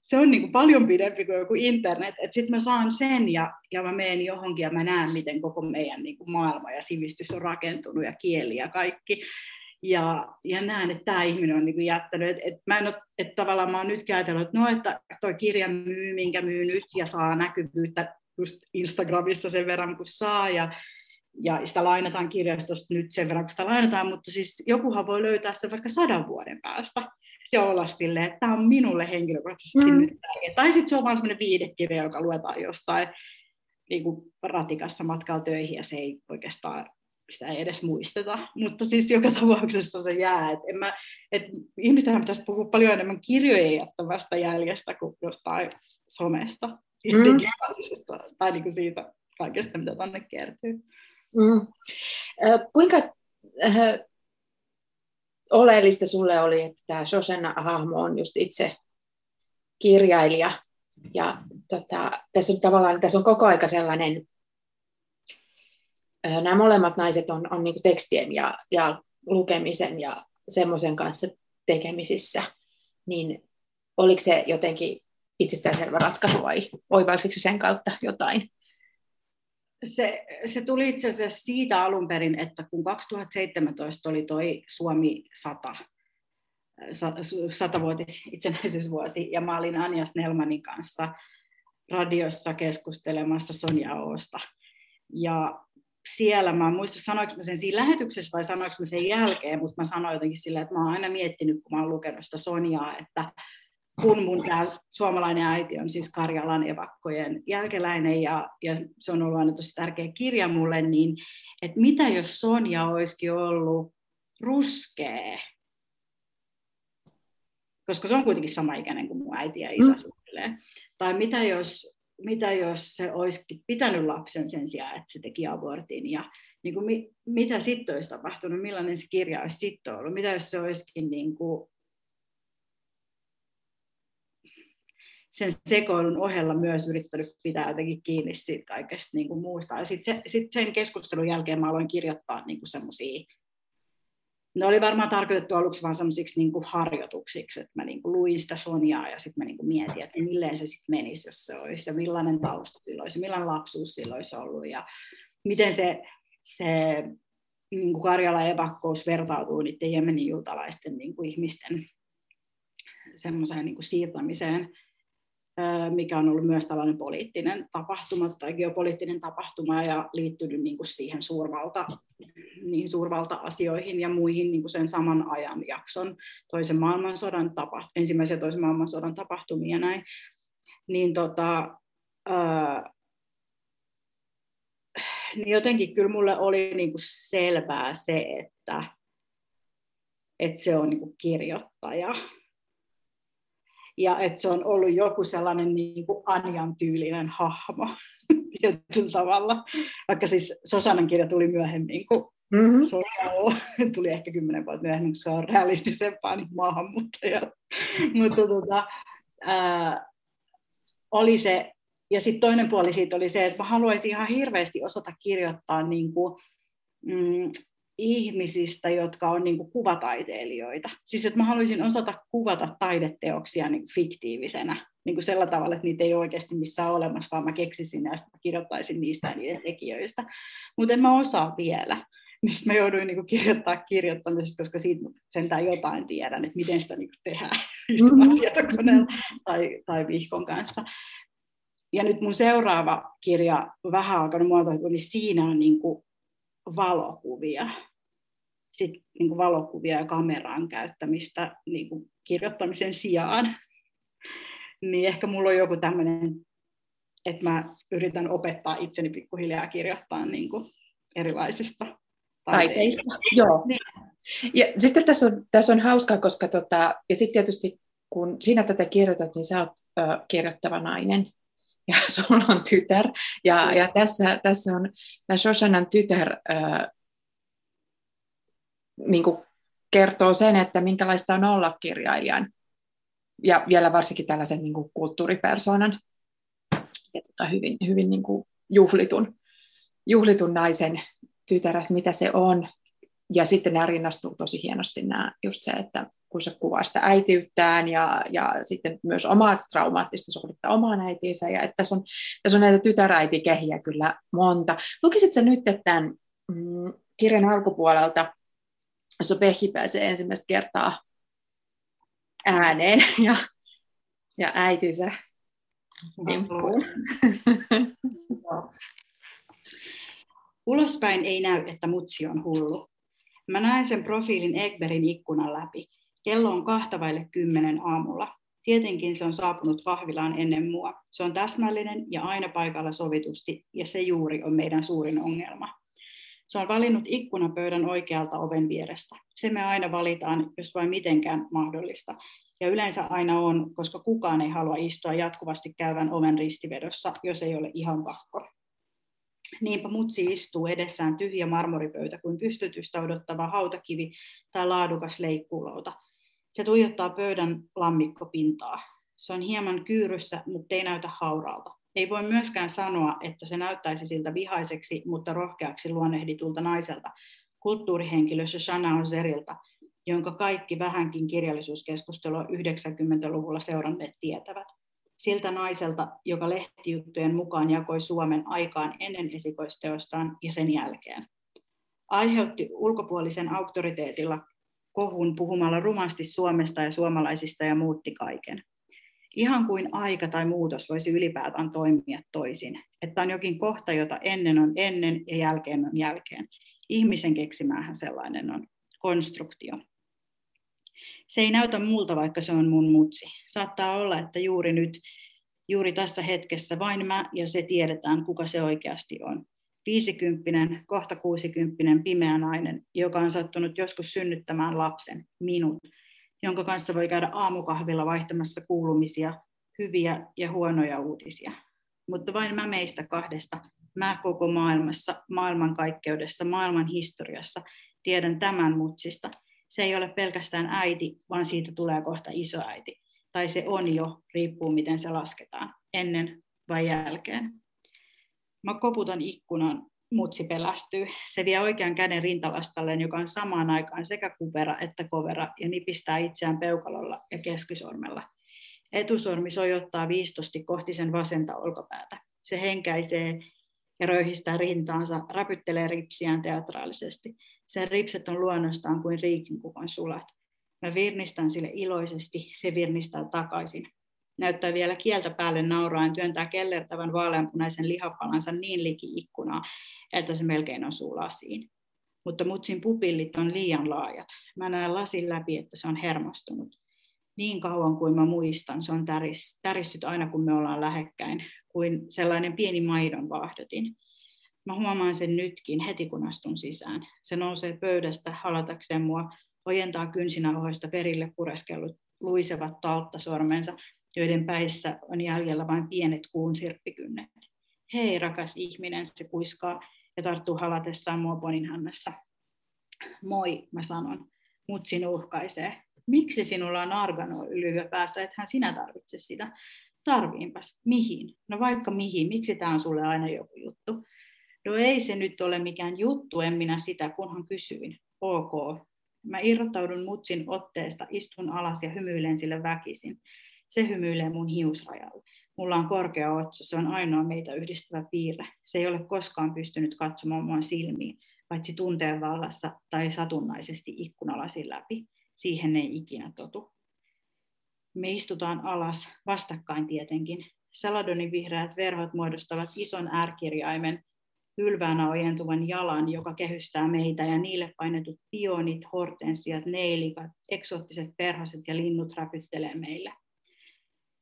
[SPEAKER 2] Se on niin kuin paljon pidempi kuin joku internet, sitten mä saan sen ja, ja mä menen johonkin ja mä näen, miten koko meidän niin kuin maailma ja sivistys on rakentunut ja kieli ja kaikki. Ja, ja näen, että tämä ihminen on niin kuin jättänyt, että, että, mä en ole, että tavallaan mä oon nyt ajatellut, että no, että toi kirja myy, minkä myy nyt ja saa näkyvyyttä just Instagramissa sen verran, kun saa ja, ja sitä lainataan kirjastosta nyt sen verran, kun sitä lainataan, mutta siis jokuhan voi löytää sen vaikka sadan vuoden päästä ja olla silleen, että tämä on minulle henkilökohtaisesti mm. nyt tärkeä. Tai sitten se on vain semmoinen viidekirja, joka luetaan jossain niin kuin ratikassa matkalla töihin ja se ei oikeastaan sitä ei edes muisteta, mutta siis joka tapauksessa se jää. Et en mä, et ihmistähän pitäisi puhua paljon enemmän kirjojen jättävästä jäljestä kuin jostain somesta, mm. tai niin kuin siitä kaikesta, mitä tänne kertyy. Mm.
[SPEAKER 1] Äh, kuinka äh, oleellista sulle oli, että tämä Shoshana-hahmo on just itse kirjailija, ja tota, tässä on tavallaan tässä on koko aika sellainen nämä molemmat naiset on, on niin tekstien ja, ja lukemisen ja semmoisen kanssa tekemisissä, niin oliko se jotenkin itsestäänselvä ratkaisu vai oivalsiko sen kautta jotain?
[SPEAKER 2] Se, se tuli itse asiassa siitä alun perin, että kun 2017 oli toi Suomi 100, satavuotis itsenäisyysvuosi, ja mä olin Anja Snellmanin kanssa radiossa keskustelemassa Sonja Oosta. Ja siellä, mä muista sanoinko mä sen siinä lähetyksessä vai sanoinko mä sen jälkeen, mutta mä sanoin jotenkin sillä, että mä oon aina miettinyt, kun mä oon lukenut sitä Sonjaa, että kun mun tämä suomalainen äiti on siis Karjalan evakkojen jälkeläinen ja, ja se on ollut aina tosi tärkeä kirja mulle, niin että mitä jos Sonja olisikin ollut ruskea, koska se on kuitenkin sama ikäinen kuin mun äiti ja isä mm. suunnilleen. Tai mitä jos mitä jos se olisikin pitänyt lapsen sen sijaan, että se teki abortin ja niin kuin, mi, mitä sitten olisi tapahtunut, millainen se kirja olisi sitten ollut, mitä jos se olisikin niin kuin, sen sekoilun ohella myös yrittänyt pitää jotenkin kiinni siitä kaikesta niin kuin muusta. Ja sitten se, sit sen keskustelun jälkeen mä aloin kirjoittaa niin semmoisia ne oli varmaan tarkoitettu aluksi vain sellaisiksi niin kuin harjoituksiksi, että mä niin kuin luin sitä Sonjaa ja sitten mä niin kuin mietin, että milleen se sitten menisi, jos se olisi, ja millainen tausta sillä olisi, millainen lapsuus sillä olisi ollut, ja miten se, se niin kuin Karjala evakkous vertautuu niiden Jemenin juutalaisten niin kuin ihmisten semmoiseen niin kuin siirtämiseen mikä on ollut myös tällainen poliittinen tapahtuma tai geopoliittinen tapahtuma ja liittynyt niin kuin siihen suurvalta, niin suurvalta-asioihin ja muihin niin kuin sen saman ajanjakson toisen maailmansodan tapa, ensimmäisen ja toisen maailmansodan tapahtumia näin, niin, tota, ää, niin jotenkin kyllä mulle oli niin kuin selvää se, että, että se on niin kuin kirjoittaja ja että se on ollut joku sellainen niin kuin Anjan tyylinen hahmo <laughs> tietyllä tavalla. Vaikka siis Sosanan kirja tuli myöhemmin kuin mm-hmm. se on, <laughs> tuli ehkä kymmenen vuotta myöhemmin, kun se on realistisempaa niin maahanmuuttaja. <laughs> Mutta tota, ää, oli se, ja sitten toinen puoli siitä oli se, että mä haluaisin ihan hirveästi osata kirjoittaa niin kuin, mm, ihmisistä, jotka on niin kuin kuvataiteilijoita. Siis että mä haluaisin osata kuvata taideteoksia niin fiktiivisenä, niin kuin sillä tavalla, että niitä ei oikeasti missään olemassa, vaan mä keksisin ja sitten kirjoittaisin niistä ja niiden tekijöistä. Mutta en mä osaa vielä. Niin mä jouduin niin kuin kirjoittaa kirjoittamisesta, koska siitä sentään jotain tiedän, että miten sitä niin kuin tehdään <laughs> mm-hmm. tietokoneella tai, tai vihkon kanssa. Ja nyt mun seuraava kirja, vähän alkanut muotoitua, niin siinä on niin kuin valokuvia. Sitten niin kuin valokuvia ja kameran käyttämistä niin kuin kirjoittamisen sijaan. <laughs> niin ehkä mulla on joku tämmöinen, että mä yritän opettaa itseni pikkuhiljaa kirjoittaa niin kuin erilaisista
[SPEAKER 1] taiteista. Joo. Niin. Ja sitten tässä on, tässä on hauskaa, koska tota, ja sitten tietysti kun sinä tätä kirjoitat, niin sä oot ö, kirjoittava nainen <laughs> ja sulla on tytär. Ja, ja tässä, tässä on tämä Shoshanan tytär ää, niin kuin kertoo sen, että minkälaista on olla kirjailijan ja vielä varsinkin tällaisen niin kuin kulttuuripersonan ja tota, hyvin, hyvin niin kuin juhlitun, juhlitun naisen tytär, että mitä se on. Ja sitten nämä rinnastuu tosi hienosti nämä, just se, että kun se kuvaa sitä äitiyttään ja, ja sitten myös omaa traumaattista suhdetta omaan äitiinsä. Ja että tässä, on, tässä on näitä tytäräitikehiä kyllä monta. Lukisitko nyt tämän mm, kirjan alkupuolelta, jossa Behi pääsee ensimmäistä kertaa ääneen ja, ja äitinsä nimppuun.
[SPEAKER 2] Ulospäin ei näy, että mutsi on hullu. Mä näen sen profiilin Egberin ikkunan läpi. Kello on kahtavaille kymmenen aamulla. Tietenkin se on saapunut kahvilaan ennen mua. Se on täsmällinen ja aina paikalla sovitusti, ja se juuri on meidän suurin ongelma. Se on valinnut ikkunapöydän oikealta oven vierestä. Se me aina valitaan, jos vain mitenkään mahdollista. Ja yleensä aina on, koska kukaan ei halua istua jatkuvasti käyvän oven ristivedossa, jos ei ole ihan pakko. Niinpä mutsi istuu edessään tyhjä marmoripöytä kuin pystytystä odottava hautakivi tai laadukas leikkuulauta. Se tuijottaa pöydän lammikkopintaa. Se on hieman kyyryssä, mutta ei näytä hauraalta. Ei voi myöskään sanoa, että se näyttäisi siltä vihaiseksi, mutta rohkeaksi luonnehditulta naiselta, kulttuurihenkilö Shoshana Ozerilta, jonka kaikki vähänkin kirjallisuuskeskustelua 90-luvulla seuranneet tietävät. Siltä naiselta, joka lehtijuttujen mukaan jakoi Suomen aikaan ennen esikoisteostaan ja sen jälkeen. Aiheutti ulkopuolisen auktoriteetilla kohun puhumalla rumasti Suomesta ja suomalaisista ja muutti kaiken. Ihan kuin aika tai muutos voisi ylipäätään toimia toisin, että on jokin kohta, jota ennen on ennen ja jälkeen on jälkeen. Ihmisen keksimäähän sellainen on konstruktio. Se ei näytä multa, vaikka se on mun mutsi. Saattaa olla, että juuri nyt, juuri tässä hetkessä vain mä ja se tiedetään, kuka se oikeasti on viisikymppinen, kohta kuusikymppinen pimeä nainen, joka on sattunut joskus synnyttämään lapsen, minut, jonka kanssa voi käydä aamukahvilla vaihtamassa kuulumisia, hyviä ja huonoja uutisia. Mutta vain mä meistä kahdesta, mä koko maailmassa, maailmankaikkeudessa, maailman historiassa tiedän tämän mutsista. Se ei ole pelkästään äiti, vaan siitä tulee kohta isoäiti. Tai se on jo, riippuu miten se lasketaan, ennen vai jälkeen. Mä koputan ikkunan, mutsi pelästyy. Se vie oikean käden rintalastalleen, joka on samaan aikaan sekä kupera että kovera, ja nipistää itseään peukalolla ja keskisormella. Etusormi sojottaa viistosti kohti sen vasenta olkapäätä. Se henkäisee ja röyhistää rintaansa, räpyttelee ripsiään teatraalisesti. Sen ripset on luonnostaan kuin riikinkukon sulat. Mä virnistän sille iloisesti, se virnistää takaisin. näyttää vielä kieltä päälle nauraen, työntää kellertävän vaaleanpunaisen lihapalansa niin liki ikkunaa, että se melkein osuu lasiin. Mutta mutsin pupillit on liian laajat. Mä näen lasin läpi, että se on hermostunut. Niin kauan kuin mä muistan, se on täris, tärissyt aina kun me ollaan lähekkäin, kuin sellainen pieni maidon vaahdotin. Mä huomaan sen nytkin heti kun astun sisään. Se nousee pöydästä halatakseen mua, ojentaa kynsinauhoista perille pureskellut luisevat talttasormensa, joiden päissä on jäljellä vain pienet kuun sirppikynnet. Hei rakas ihminen, se kuiskaa ja tarttuu halatessaan mua ponin hännästä. Moi, mä sanon. Mutsi uhkaisee. Miksi sinulla on arganolyö päässä, ethän sinä tarvitse sitä? Tarviinpas. Mihin? No vaikka mihin. Miksi tämä on sulle aina joku juttu? No ei se nyt ole mikään juttu, en minä sitä, kunhan kysyin. Ok. Mä irrottaudun mutsin otteesta, istun alas ja hymyilen sille väkisin. Se hymyilee mun hiusrajalle. Mulla on korkea otsa, se on ainoa meitä yhdistävä piirre. Se ei ole koskaan pystynyt katsomaan mua silmiin, paitsi tunteen vallassa tai satunnaisesti ikkunalasin läpi. Siihen ei ikinä totu. Me istutaan alas, vastakkain tietenkin. Saladonin vihreät verhot muodostavat ison ärkirjaimen, pylväänä ojentuvan jalan, joka kehystää meitä, ja niille painetut pionit, hortensiat, neilikat, eksoottiset perhoset ja linnut räpyttelee meille.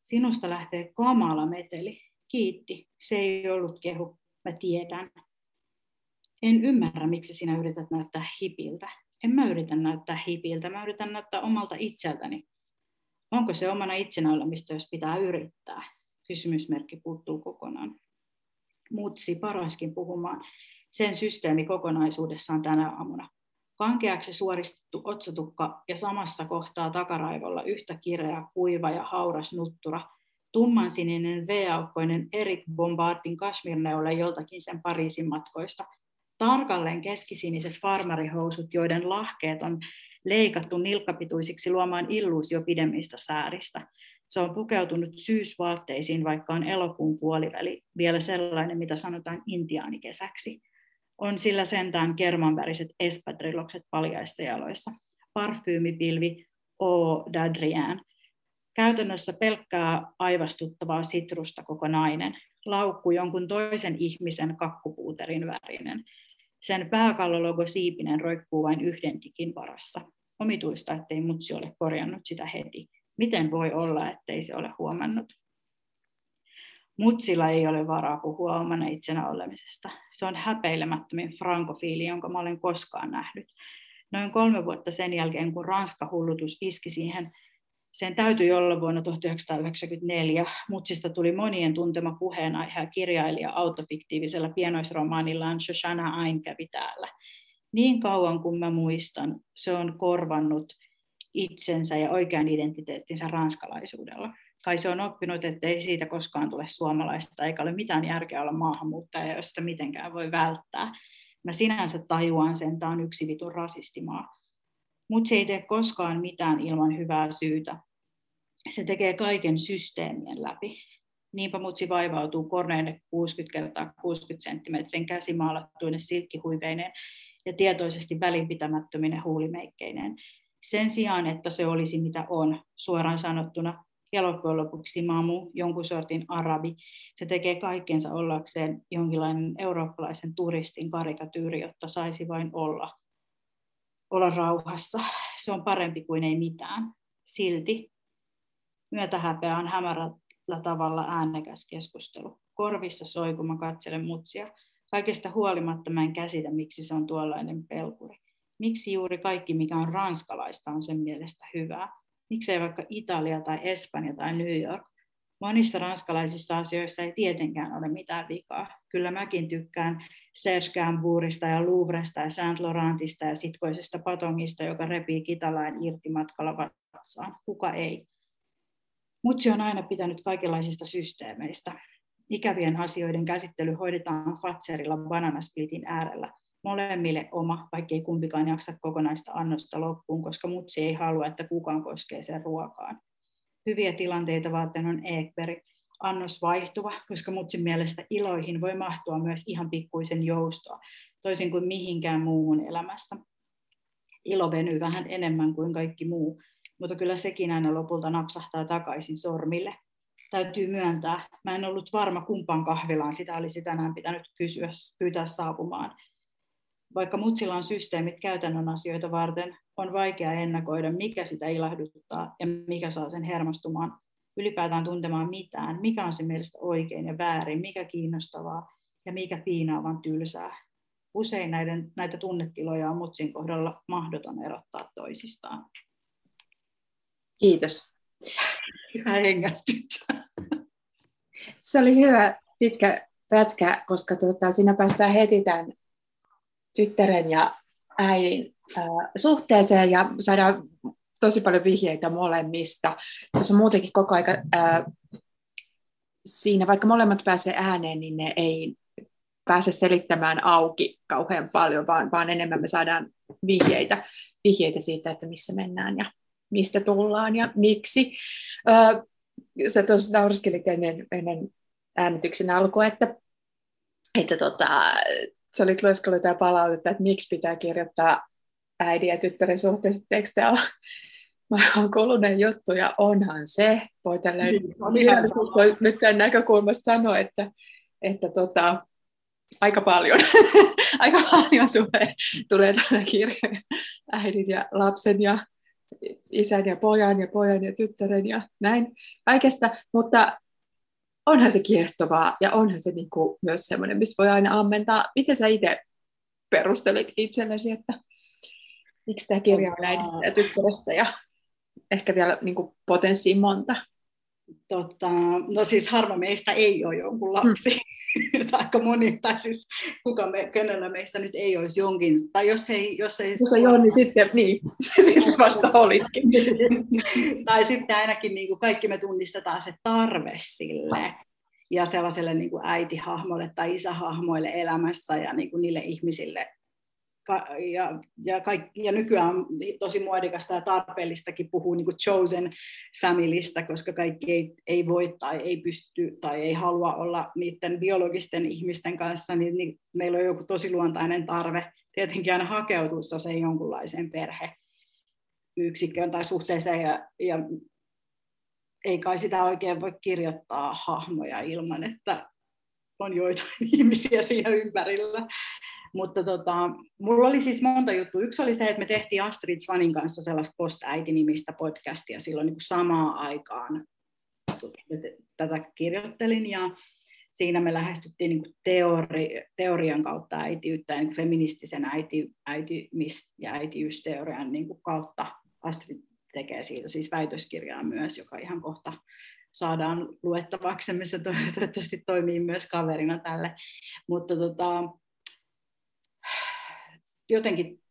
[SPEAKER 2] Sinusta lähtee kamala meteli. Kiitti. Se ei ollut kehu. Mä tiedän. En ymmärrä, miksi sinä yrität näyttää hipiltä. En mä yritä näyttää hipiltä, mä yritän näyttää omalta itseltäni. Onko se omana itsenä olemista, jos pitää yrittää? Kysymysmerkki puuttuu kokonaan. Mutsi paraskin puhumaan sen systeemi kokonaisuudessaan tänä aamuna. Kankeaksi suoristettu otsatukka ja samassa kohtaa takaraivolla yhtä kireä, kuiva ja hauras nuttura, tummansininen V-aukkoinen Erik Bombardin kasmirneule joltakin sen Pariisin matkoista, tarkalleen keskisiniset farmarihousut, joiden lahkeet on leikattu nilkkapituisiksi luomaan illuusio pidemmistä sääristä. Se on pukeutunut syysvaatteisiin, vaikka on elokuun puoliväli, vielä sellainen, mitä sanotaan intiaanikesäksi on sillä sentään kermanväriset espadrillokset paljaissa jaloissa. Parfyymipilvi O. Dadrian. Käytännössä pelkkää aivastuttavaa sitrusta koko nainen. Laukku jonkun toisen ihmisen kakkupuuterin värinen. Sen pääkallologo siipinen roikkuu vain yhden tikin varassa. Omituista, ettei mutsi ole korjannut sitä heti. Miten voi olla, ettei se ole huomannut? Mutsilla ei ole varaa puhua omana itsenä olemisesta. Se on häpeilemättömin frankofiili, jonka mä olen koskaan nähnyt. Noin kolme vuotta sen jälkeen, kun Ranska-hullutus iski siihen, sen täytyi olla vuonna 1994. Mutsista tuli monien tuntema puheenaihe ja kirjailija autofiktiivisella pienoisromaanillaan Shoshana Ain kävi täällä. Niin kauan kuin mä muistan, se on korvannut itsensä ja oikean identiteettinsä ranskalaisuudella kai se on oppinut, että ei siitä koskaan tule suomalaista, eikä ole mitään järkeä olla maahanmuuttaja, jos sitä mitenkään voi välttää. Mä sinänsä tajuan sen, tämä on yksi vitun rasistimaa. Mutta se ei tee koskaan mitään ilman hyvää syytä. Se tekee kaiken systeemien läpi. Niinpä mutsi vaivautuu korneille 60 kertaa 60 senttimetrin käsimaalattuinen silkkihuiveineen ja tietoisesti välinpitämättöminen huulimeikkeineen. Sen sijaan, että se olisi mitä on, suoraan sanottuna ja loppujen lopuksi mamu, jonkun sortin arabi. Se tekee kaikkensa ollakseen jonkinlainen eurooppalaisen turistin karikatyyri, jotta saisi vain olla, olla rauhassa. Se on parempi kuin ei mitään. Silti myötähäpeä on hämärällä tavalla äänekäs keskustelu. Korvissa soi, kun mä katselen mutsia. Kaikesta huolimatta mä en käsitä, miksi se on tuollainen pelkuri. Miksi juuri kaikki, mikä on ranskalaista, on sen mielestä hyvää miksei vaikka Italia tai Espanja tai New York. Monissa ranskalaisissa asioissa ei tietenkään ole mitään vikaa. Kyllä mäkin tykkään Serge Gainsbourgista ja Louvresta ja Saint Laurentista ja sitkoisesta patongista, joka repii kitalain irti matkalla vatsaan. Kuka ei? Mutsi on aina pitänyt kaikenlaisista systeemeistä. Ikävien asioiden käsittely hoidetaan Fatserilla bananasplitin äärellä molemmille oma, vaikkei kumpikaan jaksa kokonaista annosta loppuun, koska mutsi ei halua, että kukaan koskee sen ruokaan. Hyviä tilanteita varten on Eekberg, annos vaihtuva, koska mutsin mielestä iloihin voi mahtua myös ihan pikkuisen joustoa, toisin kuin mihinkään muuhun elämässä. Ilo venyy vähän enemmän kuin kaikki muu, mutta kyllä sekin aina lopulta napsahtaa takaisin sormille. täytyy myöntää. Mä en ollut varma kumpaan kahvilaan sitä olisi tänään pitänyt kysyä, pyytää saapumaan. Vaikka mutsilla on systeemit käytännön asioita varten, on vaikea ennakoida, mikä sitä ilahduttaa ja mikä saa sen hermostumaan, ylipäätään tuntemaan mitään, mikä on se mielestä oikein ja väärin, mikä kiinnostavaa ja mikä piinaavan tylsää. Usein näiden, näitä tunnetiloja on mutsin kohdalla mahdoton erottaa toisistaan.
[SPEAKER 1] Kiitos.
[SPEAKER 2] Hyvä hengästyttää.
[SPEAKER 1] Se oli hyvä pitkä pätkä, koska tuota, siinä päästään heti tämän tyttären ja äidin suhteeseen ja saadaan tosi paljon vihjeitä molemmista. Tuossa on muutenkin koko aika siinä, vaikka molemmat pääsee ääneen, niin ne ei pääse selittämään auki kauhean paljon, vaan, vaan enemmän me saadaan vihjeitä, vihjeitä siitä, että missä mennään ja mistä tullaan ja miksi. Sä tuossa nauriskelit ennen, ennen äänityksen alkua, että, että tota, sä olit lueskellut jotain palautetta, että miksi pitää kirjoittaa äidin ja tyttären suhteessa tekstejä. Mä oon kuluneen juttu ja onhan se. Voi tälleen niin, nyt tämän näkökulmasta sanoa, että, että tota, aika paljon, <laughs> aika paljon tulee, tulee tällä kirjoja äidin ja lapsen ja isän ja pojan ja pojan ja tyttären ja näin kaikesta, mutta onhan se kiehtovaa ja onhan se niin kuin myös semmoinen, missä voi aina ammentaa. Miten sä itse perustelit itsellesi, että miksi tämä kirja on äidistä ja tyttärestä ja ehkä vielä niin kuin potenssiin monta?
[SPEAKER 2] Tota, no siis harva meistä ei ole jonkun lapsi, <laughs> mm. aika moni, tai siis kuka me, kenellä meistä nyt ei olisi jonkin, tai jos ei... Jos, ei,
[SPEAKER 1] jos ei ole, niin sitten niin, <laughs> se vasta olisikin. <laughs>
[SPEAKER 2] tai sitten ainakin niin kuin kaikki me tunnistetaan se tarve sille, ja sellaiselle niin kuin äitihahmolle tai isähahmoille elämässä ja niin kuin niille ihmisille, ja, ja, kaikki, ja nykyään on tosi muodikasta ja tarpeellistakin puhua niin chosen familystä, koska kaikki ei, ei voi tai ei pysty tai ei halua olla niiden biologisten ihmisten kanssa, niin, niin meillä on joku tosi luontainen tarve tietenkin aina hakeutua se jonkunlaiseen perheyksikköön tai suhteeseen ja, ja ei kai sitä oikein voi kirjoittaa hahmoja ilman, että on joitain <laughs> ihmisiä siinä ympärillä. Mutta tota, mulla oli siis monta juttua. Yksi oli se, että me tehtiin Astrid Svanin kanssa sellaista post-äiti-nimistä podcastia silloin niin kuin samaan aikaan. Tätä kirjoittelin ja siinä me lähestyttiin niin teori, teorian kautta äitiyttä, niin feministisen äiti, äiti, ja äitiysteorian niin kautta. Astrid tekee siitä siis väitöskirjaa myös, joka ihan kohta saadaan luettavaksemme. Se <laughs> toivottavasti toimii myös kaverina tälle. Mutta tota, jotenkin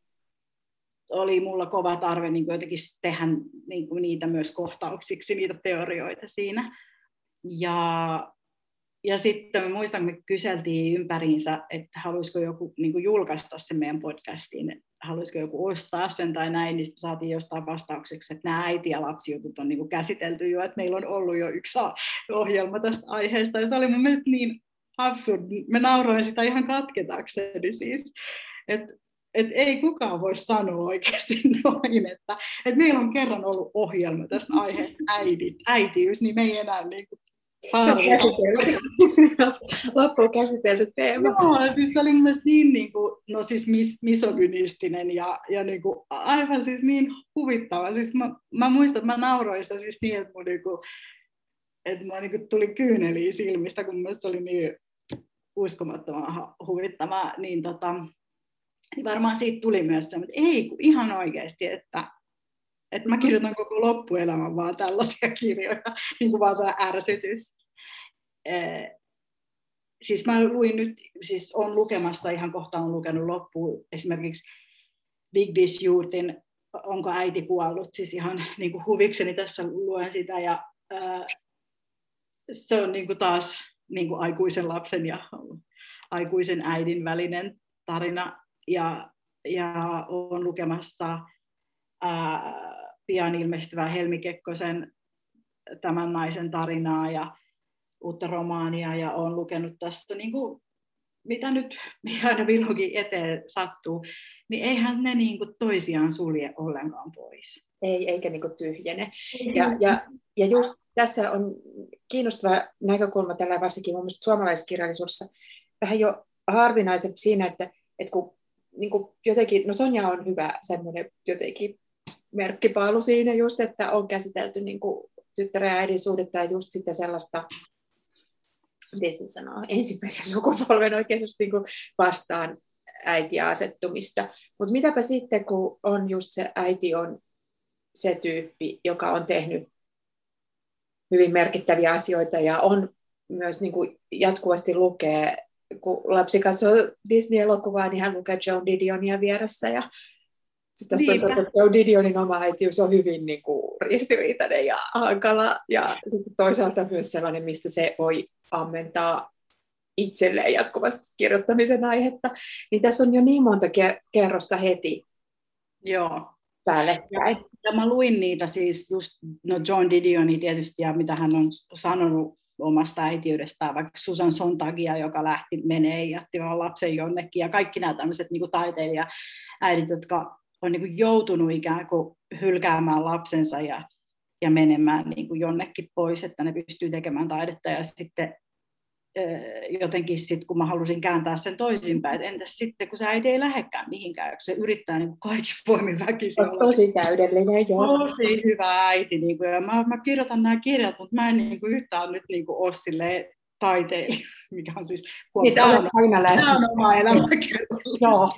[SPEAKER 2] oli mulla kova tarve niin kuin jotenkin tehdä niin kuin niitä myös kohtauksiksi, niitä teorioita siinä. Ja, ja sitten muistan, me kyseltiin ympäriinsä, että haluaisiko joku niin kuin julkaista sen meidän podcastiin, haluaisiko joku ostaa sen tai näin, niin saatiin jostain vastaukseksi, että nämä äiti- ja lapsijutut on niin käsitelty jo, että meillä on ollut jo yksi ohjelma tästä aiheesta, ja se oli mun mielestä niin absurdi. Me nauroin sitä ihan katketakseni siis, että et ei kukaan voi sanoa oikeasti <laughs> noin, että, että meillä on kerran ollut ohjelma tästä aiheesta äidit, äitiys, niin me ei enää niin <laughs>
[SPEAKER 1] Loppuun käsitelty teema.
[SPEAKER 2] Joo, siis se oli mun niin, niin kuin, no siis mis, misogynistinen ja, ja niin kuin, aivan siis niin huvittava. Siis mä, mä muistan, että mä nauroin sitä siis niin, että mun niin kuin, että mä niin kuin tuli kyyneliä silmistä, kun se oli niin uskomattoman huvittava, niin tota, niin varmaan siitä tuli myös se, että ei, kun ihan oikeasti, että, että mä kirjoitan koko loppuelämän vaan tällaisia <laughs> kirjoja, niin kuin vaan se ärsytys. Eh, siis mä luin nyt, siis on lukemassa, ihan kohta on lukenut loppuun esimerkiksi Big Dish Youtin Onko äiti kuollut, siis ihan niin kuin huvikseni tässä luen sitä ja ää, se on niin kuin taas niin kuin aikuisen lapsen ja aikuisen äidin välinen tarina. Ja, ja olen lukemassa ää, pian ilmestyvää Helmi Kekkosen tämän naisen tarinaa ja uutta romaania ja olen lukenut tästä niin kuin, mitä nyt <laughs> aina vlogin eteen sattuu, niin eihän ne niin kuin toisiaan sulje ollenkaan pois.
[SPEAKER 1] Ei, eikä niin kuin tyhjene. Ja, ja, ja just tässä on kiinnostava näkökulma tällä varsinkin mun mielestä suomalaiskirjallisuudessa vähän jo harvinaisempi siinä, että, että kun niin kuin jotenkin, no Sonja on hyvä semmoinen jotenkin merkkipaalu siinä just, että on käsitelty niin kuin tyttären ja äidin suhdetta ja just sitten sellaista, miten se sanoo, ensimmäisen sukupolven oikein just niin vastaan äitiä asettumista. Mutta mitäpä sitten, kun on just se äiti on se tyyppi, joka on tehnyt hyvin merkittäviä asioita ja on myös niin kuin jatkuvasti lukee, kun lapsi katsoo Disney-elokuvaa, niin hän lukee Joan Didionia vieressä ja sitten taas toisaalta Didionin oma äitiys on hyvin niin kuin, ristiriitainen ja hankala. Ja sitten toisaalta myös sellainen, mistä se voi ammentaa itselleen jatkuvasti kirjoittamisen aihetta. Niin tässä on jo niin monta kerrosta heti
[SPEAKER 2] Joo.
[SPEAKER 1] päällekkäin.
[SPEAKER 2] Ja mä luin niitä siis just, no John Didioni tietysti ja mitä hän on sanonut omasta äitiydestään, vaikka Susan Sontagia, joka lähti menee ja jätti vaan lapsen jonnekin, ja kaikki nämä tämmöiset niin taiteilija-äidit, jotka on niin kuin joutunut ikään kuin hylkäämään lapsensa ja, ja menemään niin kuin jonnekin pois, että ne pystyy tekemään taidetta, ja sitten jotenkin sit, kun mä halusin kääntää sen toisinpäin, että entäs sitten, kun se äiti ei lähdekään mihinkään, kun se yrittää niin kaikki voimin väkisin
[SPEAKER 1] olla. Tosi täydellinen, joo.
[SPEAKER 2] Tosi hyvä äiti, niin kuin, ja mä, mä kirjoitan nämä kirjat, mutta mä en niin kuin, yhtään nyt niin kuin, ole silleen taiteilija, mikä on siis...
[SPEAKER 1] Niitä on aina läsnä. Tämä
[SPEAKER 2] on oma elämä Joo.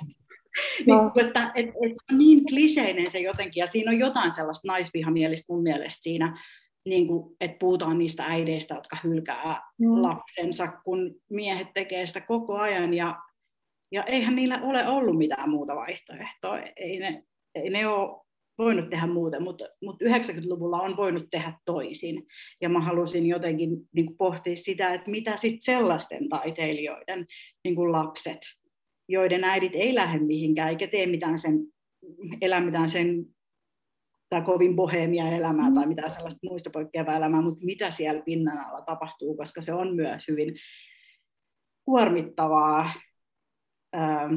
[SPEAKER 2] Niin, no. että, et, et, se on niin kliseinen se jotenkin, ja siinä on jotain sellaista naisvihamielistä mun mielestä siinä, niin kuin, että puhutaan niistä äideistä, jotka hylkää mm. lapsensa, kun miehet tekee sitä koko ajan. Ja, ja eihän niillä ole ollut mitään muuta vaihtoehtoa. Ei ne, ei ne ole voinut tehdä muuten, mutta, mutta 90-luvulla on voinut tehdä toisin. Ja mä halusin jotenkin niin kuin pohtia sitä, että mitä sitten sellaisten taiteilijoiden niin kuin lapset, joiden äidit ei lähde mihinkään eikä tee mitään sen, elä mitään sen tai kovin bohemia elämää tai mitään sellaista muista poikkeavaa elämää, mutta mitä siellä pinnan alla tapahtuu, koska se on myös hyvin kuormittavaa ähm,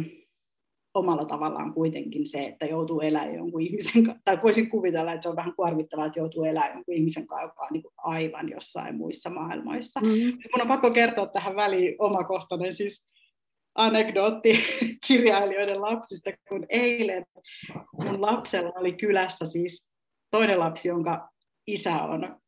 [SPEAKER 2] omalla tavallaan kuitenkin se, että joutuu elämään jonkun ihmisen kanssa, tai voisin kuvitella, että se on vähän kuormittavaa, että joutuu elämään jonkun ihmisen kanssa, joka on niin aivan jossain muissa maailmoissa. Mm-hmm. Mun on pakko kertoa tähän väliin omakohtainen siis anekdootti kirjailijoiden lapsista, kun eilen mun lapsella oli kylässä siis toinen lapsi, jonka isä on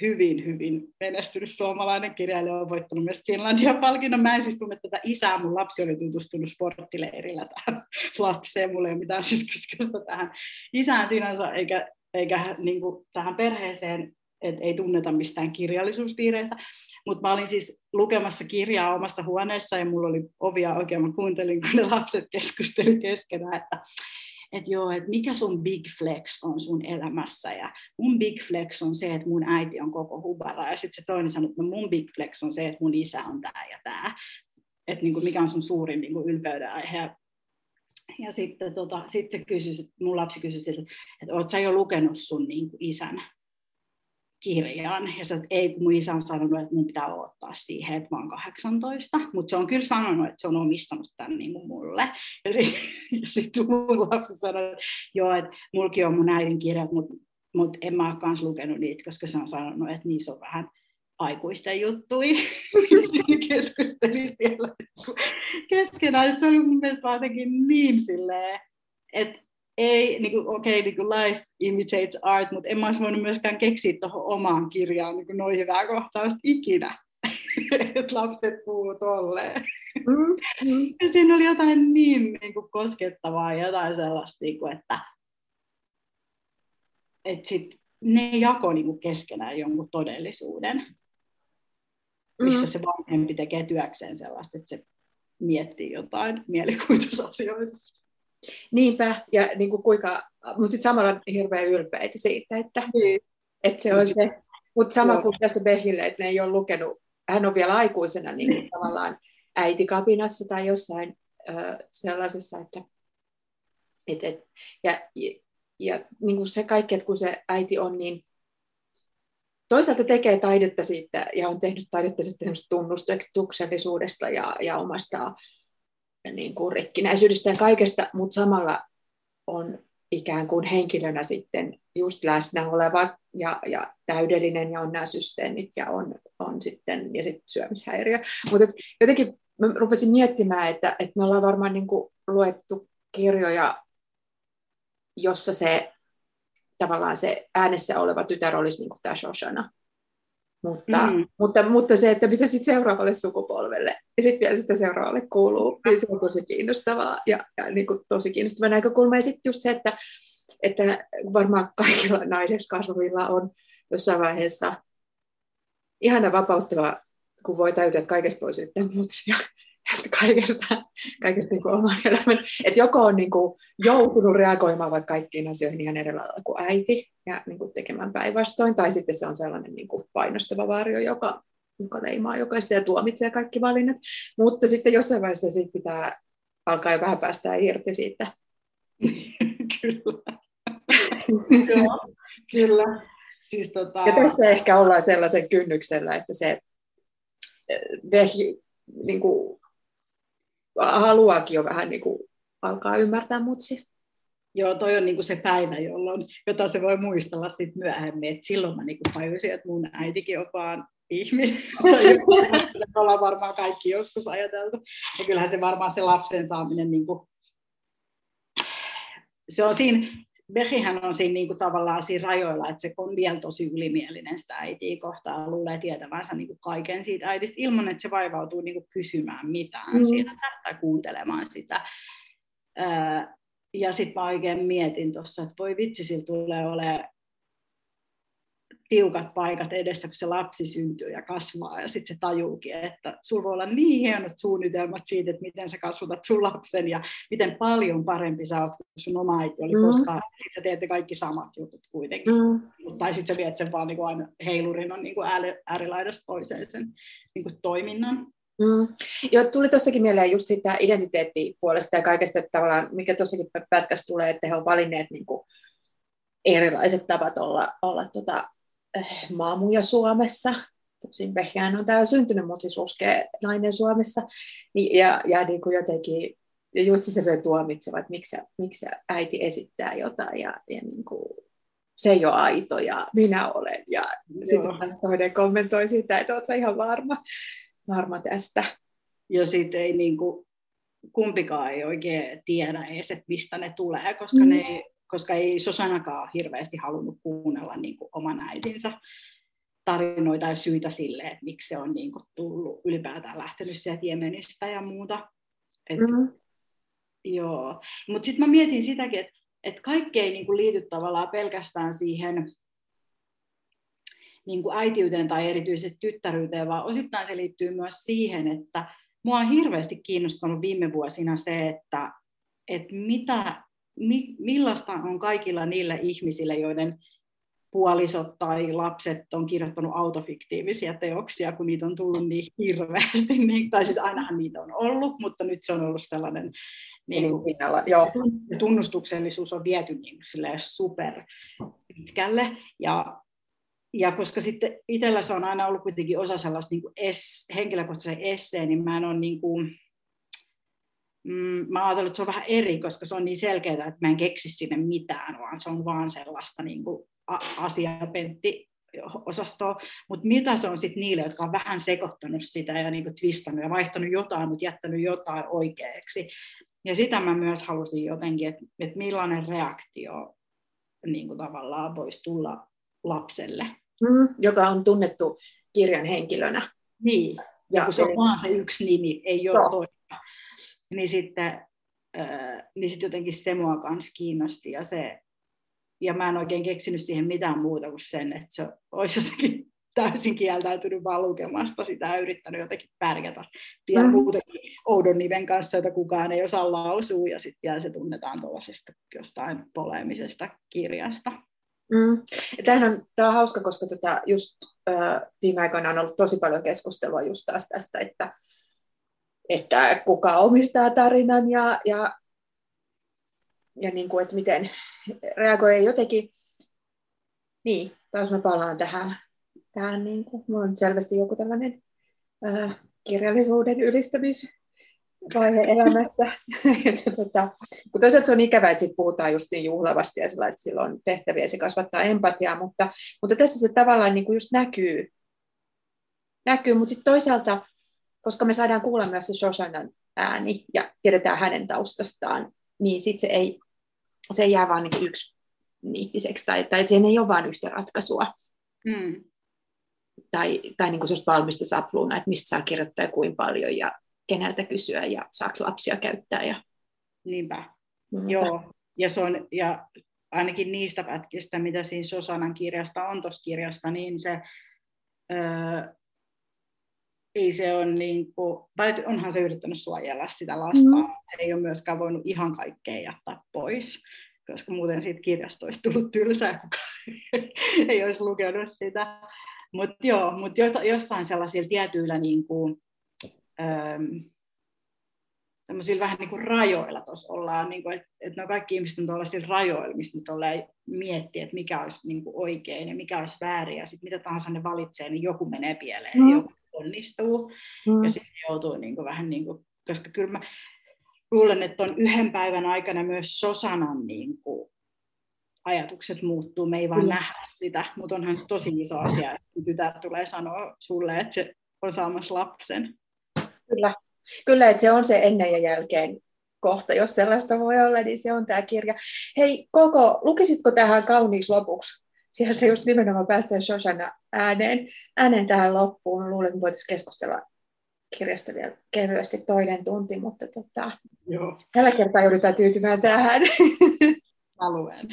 [SPEAKER 2] hyvin, hyvin menestynyt suomalainen kirjailija, on voittanut myös Finlandia-palkinnon. Mä en siis tunne tätä isää, mun lapsi oli tutustunut sporttileirillä tähän lapseen, mulla ei ole mitään siis kytköstä tähän isään sinänsä, eikä, eikä niin kuin tähän perheeseen, että ei tunneta mistään kirjallisuuspiireistä. Mutta mä olin siis lukemassa kirjaa omassa huoneessa ja mulla oli ovia oikein, mä kuuntelin, kun ne lapset keskusteli keskenään, että että joo, että mikä sun big flex on sun elämässä. Ja mun big flex on se, että mun äiti on koko hubara. Ja sitten se toinen sanoi, että no mun big flex on se, että mun isä on tämä ja tämä. Että niin kuin mikä on sun suurin niin kuin ylpeyden aihe. Ja sitten tota, sit se kysyi, mun lapsi kysyi siltä, että oot sä jo lukenut sun niin kuin isän kirjan. Ja se, että ei, mun isä on sanonut, että mun pitää odottaa siihen, että mä oon 18. Mutta se on kyllä sanonut, että se on omistanut tämän niin mulle. Ja sitten <laughs> sit mun lapsi sanoi, että joo, että mulki on mun äidin kirjat, mutta mut en mä ole kans lukenut niitä, koska se on sanonut, että niissä on vähän aikuisten juttui. <laughs> keskusteli siellä keskenään. Se oli mun mielestä jotenkin niin silleen, että ei, niin kuin, okei, okay, niin kuin life imitates art, mutta en mä olisi voinut myöskään keksiä tuohon omaan kirjaan niin kuin noin hyvää kohtausta ikinä, <laughs> että lapset puhuu tolleen. Mm-hmm. Ja siinä oli jotain niin, niin kuin koskettavaa ja jotain sellaista, niin kuin, että, että sit ne jako niin kuin keskenään jonkun todellisuuden, missä mm-hmm. se vanhempi tekee työkseen sellaista, että se miettii jotain mielikuvitusasioita.
[SPEAKER 1] Niinpä, ja niin kuin kuinka, mutta sitten samalla hirveän ylpeitä siitä, että, niin. että se on se. Mutta sama Joo. kuin tässä Behille, että ne ei ole lukenut, hän on vielä aikuisena niin kuin tavallaan äitikapinassa tai jossain ö, sellaisessa, että et, et, ja, ja, ja niin kuin se kaikki, että kun se äiti on niin toisaalta tekee taidetta siitä ja on tehnyt taidetta sitten tunnustuksellisuudesta ja, ja omasta niin kuin rikkinäisyydestä ja kaikesta, mutta samalla on ikään kuin henkilönä sitten just läsnä oleva ja, ja täydellinen ja on nämä systeemit ja on, on sitten ja sitten syömishäiriö. Mutta jotenkin mä rupesin miettimään, että, että me ollaan varmaan niin kuin luettu kirjoja, jossa se tavallaan se äänessä oleva tytär olisi niin kuin tämä Shoshana. Mutta, mm. mutta, mutta se, että mitä sitten seuraavalle sukupolvelle ja sitten vielä sitä seuraavalle kuuluu, niin se on tosi kiinnostavaa ja, ja niin kuin tosi kiinnostava näkökulma. Ja sitten just se, että, että varmaan kaikilla naiseksi kasvavilla on jossain vaiheessa ihana vapauttava, kun voi täytyä, että kaikesta voi syyttää mutsia että kaikesta, kaikesta niin kuin oman elämän. Että joko on niin kuin joutunut reagoimaan vaikka kaikkiin asioihin ihan eri lailla kuin äiti ja niin kuin tekemään päinvastoin, tai sitten se on sellainen niin kuin painostava varjo, joka, joka leimaa jokaista ja tuomitsee kaikki valinnat. Mutta sitten jossain vaiheessa siitä pitää alkaa jo vähän päästä irti siitä.
[SPEAKER 2] Kyllä. Kyllä. Siis tota...
[SPEAKER 1] Ja tässä ehkä ollaan sellaisen kynnyksellä, että se vehi, niin kuin, haluaakin jo vähän niin kuin alkaa ymmärtää mutsi.
[SPEAKER 2] Joo, toi on niin kuin se päivä, jolloin, jota se voi muistella sit myöhemmin. Et silloin mä niin kuin tajusin, että mun äitikin on vaan ihminen. <laughs> Me ollaan varmaan kaikki joskus ajateltu. Ja kyllähän se varmaan se lapsen saaminen, niin kuin, se on siinä, Behihän on siinä niin kuin tavallaan siinä rajoilla, että se on vielä tosi ylimielinen sitä äitiä kohtaan, luulee tietävänsä niin kuin kaiken siitä äidistä, ilman että se vaivautuu niin kuin kysymään mitään mm. siinä tai kuuntelemaan sitä. ja sitten mä oikein mietin tuossa, että voi vitsi, sillä tulee olemaan tiukat paikat edessä, kun se lapsi syntyy ja kasvaa, ja sitten se tajuukin, että sulla voi olla niin hienot suunnitelmat siitä, että miten sä kasvatat sun lapsen, ja miten paljon parempi sä oot kuin sun oma äiti oli mm. koskaan. Sitten sä teette kaikki samat jutut kuitenkin. Mm. Tai sitten sä viet sen vaan niin kuin aina heilurin on niin kuin äärilaidasta toiseen sen niin kuin toiminnan.
[SPEAKER 1] Mm. Joo, tuli tuossakin mieleen just sitä identiteettipuolesta ja kaikesta, että tavallaan, mikä tuossakin pätkässä tulee, että he ovat valinneet niin kuin erilaiset tavat olla, olla tota, maamuja Suomessa. Tosin Behjään on täällä syntynyt, mutta siis uskee nainen Suomessa. Niin, ja, ja niin kuin jotenkin ja just se tuomitseva, että miksi, miksi äiti esittää jotain ja, ja niin kuin, se ei ole aito ja minä olen. Ja sitten taas toinen kommentoi sitä, että oletko ihan varma, varma tästä.
[SPEAKER 2] Ja sitten ei niin kuin, kumpikaan ei oikein tiedä edes, että mistä ne tulee, koska mm. ne koska ei Sosanakaan hirveästi halunnut kuunnella niin kuin oman äitinsä tarinoita ja syitä sille, että miksi se on niin kuin tullut ylipäätään lähtenyt sieltä Jemenistä ja muuta. Et, mm-hmm. Joo, mutta sitten mä mietin sitäkin, että et kaikki ei niin kuin liity tavallaan pelkästään siihen niin kuin äitiyteen tai erityisesti tyttäryyteen, vaan osittain se liittyy myös siihen, että mua on hirveästi kiinnostanut viime vuosina se, että, että mitä mi, millaista on kaikilla niillä ihmisillä, joiden puolisot tai lapset on kirjoittanut autofiktiivisia teoksia, kun niitä on tullut niin hirveästi, <laughs> niin, tai siis ainahan niitä on ollut, mutta nyt se on ollut sellainen niin kuin, pinnalla, joo. tunnustuksellisuus on viety niin super pitkälle, ja, ja koska sitten itsellä se on aina ollut kuitenkin osa sellaista niin kuin es, henkilökohtaisen esseen, niin mä en ole niin kuin, mm, mä ajattelen, että se on vähän eri, koska se on niin selkeää, että mä en keksi sinne mitään, vaan se on vaan sellaista niin kuin asiapentti osastoa, mutta mitä se on sitten niille, jotka on vähän sekoittanut sitä ja niin kuin twistannut ja vaihtanut jotain, mutta jättänyt jotain oikeaksi. Ja sitä mä myös halusin jotenkin, että, että millainen reaktio niin kuin tavallaan voisi tulla lapselle.
[SPEAKER 1] Mm, joka on tunnettu kirjan henkilönä.
[SPEAKER 2] Niin, ja, ja se on vaan se yksi nimi, ei ole no niin sitten, niin sitten jotenkin se mua kanssa kiinnosti ja se, ja mä en oikein keksinyt siihen mitään muuta kuin sen, että se olisi jotenkin täysin kieltäytynyt vaan lukemasta sitä ja yrittänyt jotenkin pärjätä vielä mm. muutenkin oudon niven kanssa, jota kukaan ei osaa lausua ja sitten vielä se tunnetaan tuollaisesta jostain poleemisesta kirjasta.
[SPEAKER 1] Mm. Tämähän on, tämä on hauska, koska tota, just äh, viime aikoina on ollut tosi paljon keskustelua just taas tästä, että että kuka omistaa tarinan ja, ja, ja niin kuin, että miten reagoi jotenkin. Niin, taas mä palaan tähän. tähän niin kuin, mulla on selvästi joku tällainen ää, kirjallisuuden ylistämis vaihe elämässä. <laughs> tota, kun toisaalta se on ikävää, että sit puhutaan just niin juhlavasti ja sillä, että sillä on tehtäviä se kasvattaa empatiaa, mutta, mutta tässä se tavallaan niin kuin just näkyy, näkyy mutta sitten toisaalta, koska me saadaan kuulla myös se Shoshanan ääni ja tiedetään hänen taustastaan, niin sitten se ei, se ei jää vaan niin yksi niittiseksi tai, tai siihen ei ole vain yhtä ratkaisua. Mm. Tai, tai niin kuin valmista sapluuna, että mistä saa kirjoittaa ja kuinka paljon ja keneltä kysyä ja saako lapsia käyttää. Ja...
[SPEAKER 2] Niinpä. Mutta... Joo, ja, se on, ja ainakin niistä pätkistä, mitä siinä Sosanan kirjasta on tuossa kirjasta, niin se öö, ei se on niin kuin, tai onhan se yrittänyt suojella sitä lasta, mm. se ei ole myöskään voinut ihan kaikkea jättää pois, koska muuten siitä kirjasta olisi tullut tylsää, kuka <laughs> ei olisi lukenut sitä. Mutta joo, mutta jossain sellaisilla tietyillä niin kuin, semmoisilla vähän niin kuin rajoilla tuossa ollaan, niin että et no kaikki ihmiset on tuollaisilla rajoilla, mistä nyt miettiä, että mikä olisi niin kuin oikein ja mikä olisi väärin, ja sitten mitä tahansa ne valitsee, niin joku menee pieleen, mm. joku onnistuu, mm. ja sitten joutuu niin kuin vähän niin kuin, koska kyllä mä luulen, että on yhden päivän aikana myös Sosanan niin kuin, ajatukset muuttuu, me ei vaan mm. nähdä sitä, mutta onhan se tosi iso asia, että tytär tulee sanoa sulle, että se on saamassa lapsen.
[SPEAKER 1] Kyllä, Kyllä että se on se ennen ja jälkeen kohta, jos sellaista voi olla, niin se on tämä kirja. Hei Koko, lukisitko tähän kauniiksi lopuksi? Sieltä just nimenomaan päästään Shoshana ääneen, ääneen tähän loppuun. Luulen, että voitaisiin keskustella kirjasta vielä kevyesti toinen tunti, mutta tota, Joo. tällä kertaa joudutaan tyytymään tähän. <laughs>
[SPEAKER 2] Alueen.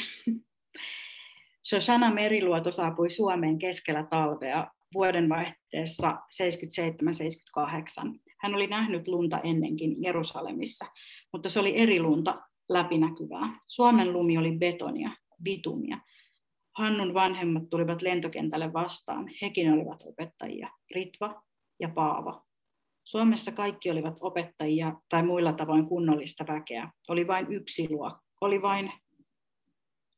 [SPEAKER 2] Shoshana Meriluoto saapui Suomeen keskellä talvea vuodenvaihteessa 77-78. Hän oli nähnyt lunta ennenkin Jerusalemissa, mutta se oli eri lunta läpinäkyvää. Suomen lumi oli betonia, bitumia. Hannun vanhemmat tulivat lentokentälle vastaan. Hekin olivat opettajia, Ritva ja Paava. Suomessa kaikki olivat opettajia tai muilla tavoin kunnollista väkeä. Oli vain yksi luokka, oli vain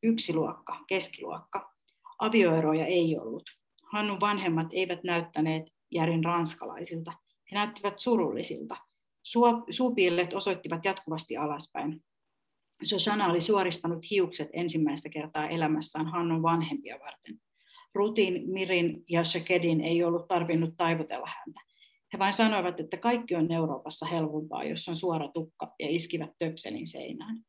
[SPEAKER 2] yksi luokka, keskiluokka. Avioeroja ei ollut. Hannun vanhemmat eivät näyttäneet järin ranskalaisilta. He näyttivät surullisilta. Suupielet osoittivat jatkuvasti alaspäin. Shoshana oli suoristanut hiukset ensimmäistä kertaa elämässään Hannun vanhempia varten. Rutin, Mirin ja Shakedin ei ollut tarvinnut taivutella häntä. He vain sanoivat, että kaikki on Euroopassa helpompaa, jos on suora tukka, ja iskivät töpselin seinään.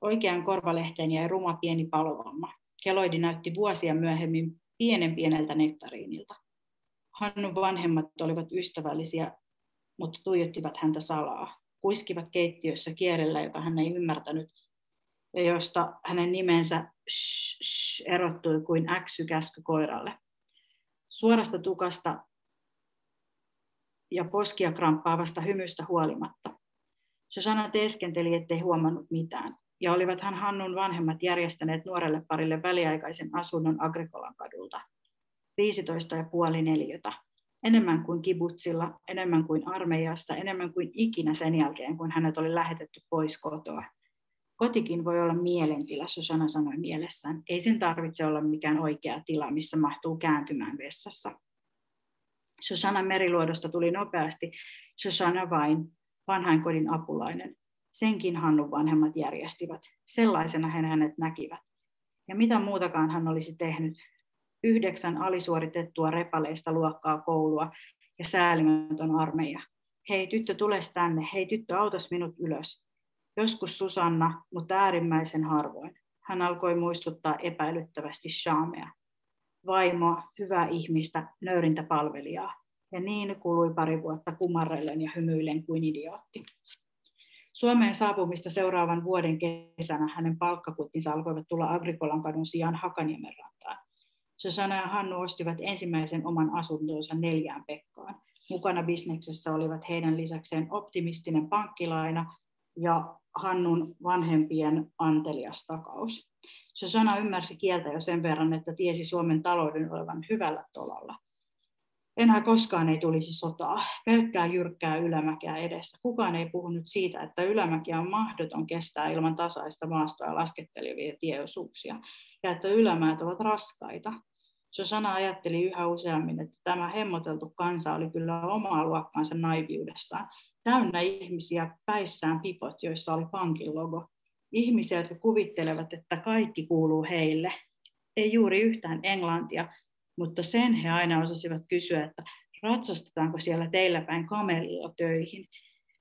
[SPEAKER 2] Oikean korvalehteen jäi ruma pieni palovamma. Keloidi näytti vuosia myöhemmin pienen pieneltä nektariinilta. Hannun vanhemmat olivat ystävällisiä, mutta tuijottivat häntä salaa. Kuiskivat keittiössä kierrellä, jota hän ei ymmärtänyt, ja josta hänen nimensä erottui kuin äksy käsky koiralle. Suorasta tukasta ja poskia kramppaavasta hymystä huolimatta. Shoshana teeskenteli, ettei huomannut mitään, ja olivathan Hannun vanhemmat järjestäneet nuorelle parille väliaikaisen asunnon Agrikolan kadulta – 15 ja puoli neliötä. Enemmän kuin kibutsilla, enemmän kuin armeijassa, enemmän kuin ikinä sen jälkeen, kun hänet oli lähetetty pois kotoa. Kotikin voi olla mielentila, Susana sanoi mielessään. Ei sen tarvitse olla mikään oikea tila, missä mahtuu kääntymään vessassa. Shoshana meriluodosta tuli nopeasti Shoshana vain, vanhainkodin apulainen. Senkin Hannun vanhemmat järjestivät. Sellaisena he hänet näkivät. Ja mitä muutakaan hän olisi tehnyt, yhdeksän alisuoritettua repaleista luokkaa koulua ja säälimätön armeija. Hei tyttö, tule tänne. Hei tyttö, autas minut ylös. Joskus Susanna, mutta äärimmäisen harvoin. Hän alkoi muistuttaa epäilyttävästi Shamea. Vaimoa, hyvää ihmistä, nöyrintä palvelijaa. Ja niin kului pari vuotta kumarrellen ja hymyillen kuin idiootti. Suomeen saapumista seuraavan vuoden kesänä hänen palkkakuttinsa alkoivat tulla Agrikolan kadun sijaan Hakaniemen rantaan. Susanna ja Hannu ostivat ensimmäisen oman asuntonsa neljään Pekkaan. Mukana bisneksessä olivat heidän lisäkseen optimistinen pankkilaina ja Hannun vanhempien antelias takaus. Susanna ymmärsi kieltä jo sen verran, että tiesi Suomen talouden olevan hyvällä tolalla. Enää koskaan ei tulisi sotaa, pelkkää jyrkkää ylämäkeä edessä. Kukaan ei puhunut siitä, että ylämäkiä on mahdoton kestää ilman tasaista maastoa laskettelevia tieosuuksia, ja että ylämäät ovat raskaita. Susanna ajatteli yhä useammin, että tämä hemmoteltu kansa oli kyllä omaa luokkaansa naiviudessaan, täynnä ihmisiä päissään pipot, joissa oli pankin logo. Ihmisiä, jotka kuvittelevat, että kaikki kuuluu heille. Ei juuri yhtään englantia, mutta sen he aina osasivat kysyä, että ratsastetaanko siellä teillä päin kamelilla töihin.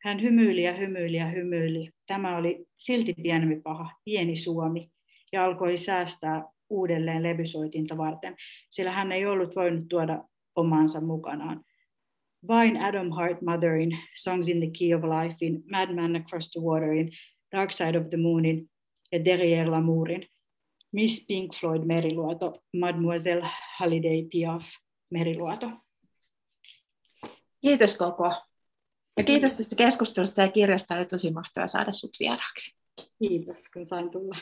[SPEAKER 2] Hän hymyili ja hymyili ja hymyili. Tämä oli silti pienempi paha, pieni Suomi, ja alkoi säästää uudelleen levysoitinta varten, sillä hän ei ollut voinut tuoda omaansa mukanaan. Vain Adam Hart Motherin Songs in the Key of Lifein, Madman Across the Waterin, Dark Side of the Moonin ja Derrière Lamourin, Miss Pink Floyd Meriluoto, Mademoiselle Holiday Piaf Meriluoto.
[SPEAKER 1] Kiitos koko. Ja kiitos tästä keskustelusta ja kirjasta. Oli tosi mahtavaa saada sinut vieraaksi.
[SPEAKER 2] Kiitos, kun sain tulla.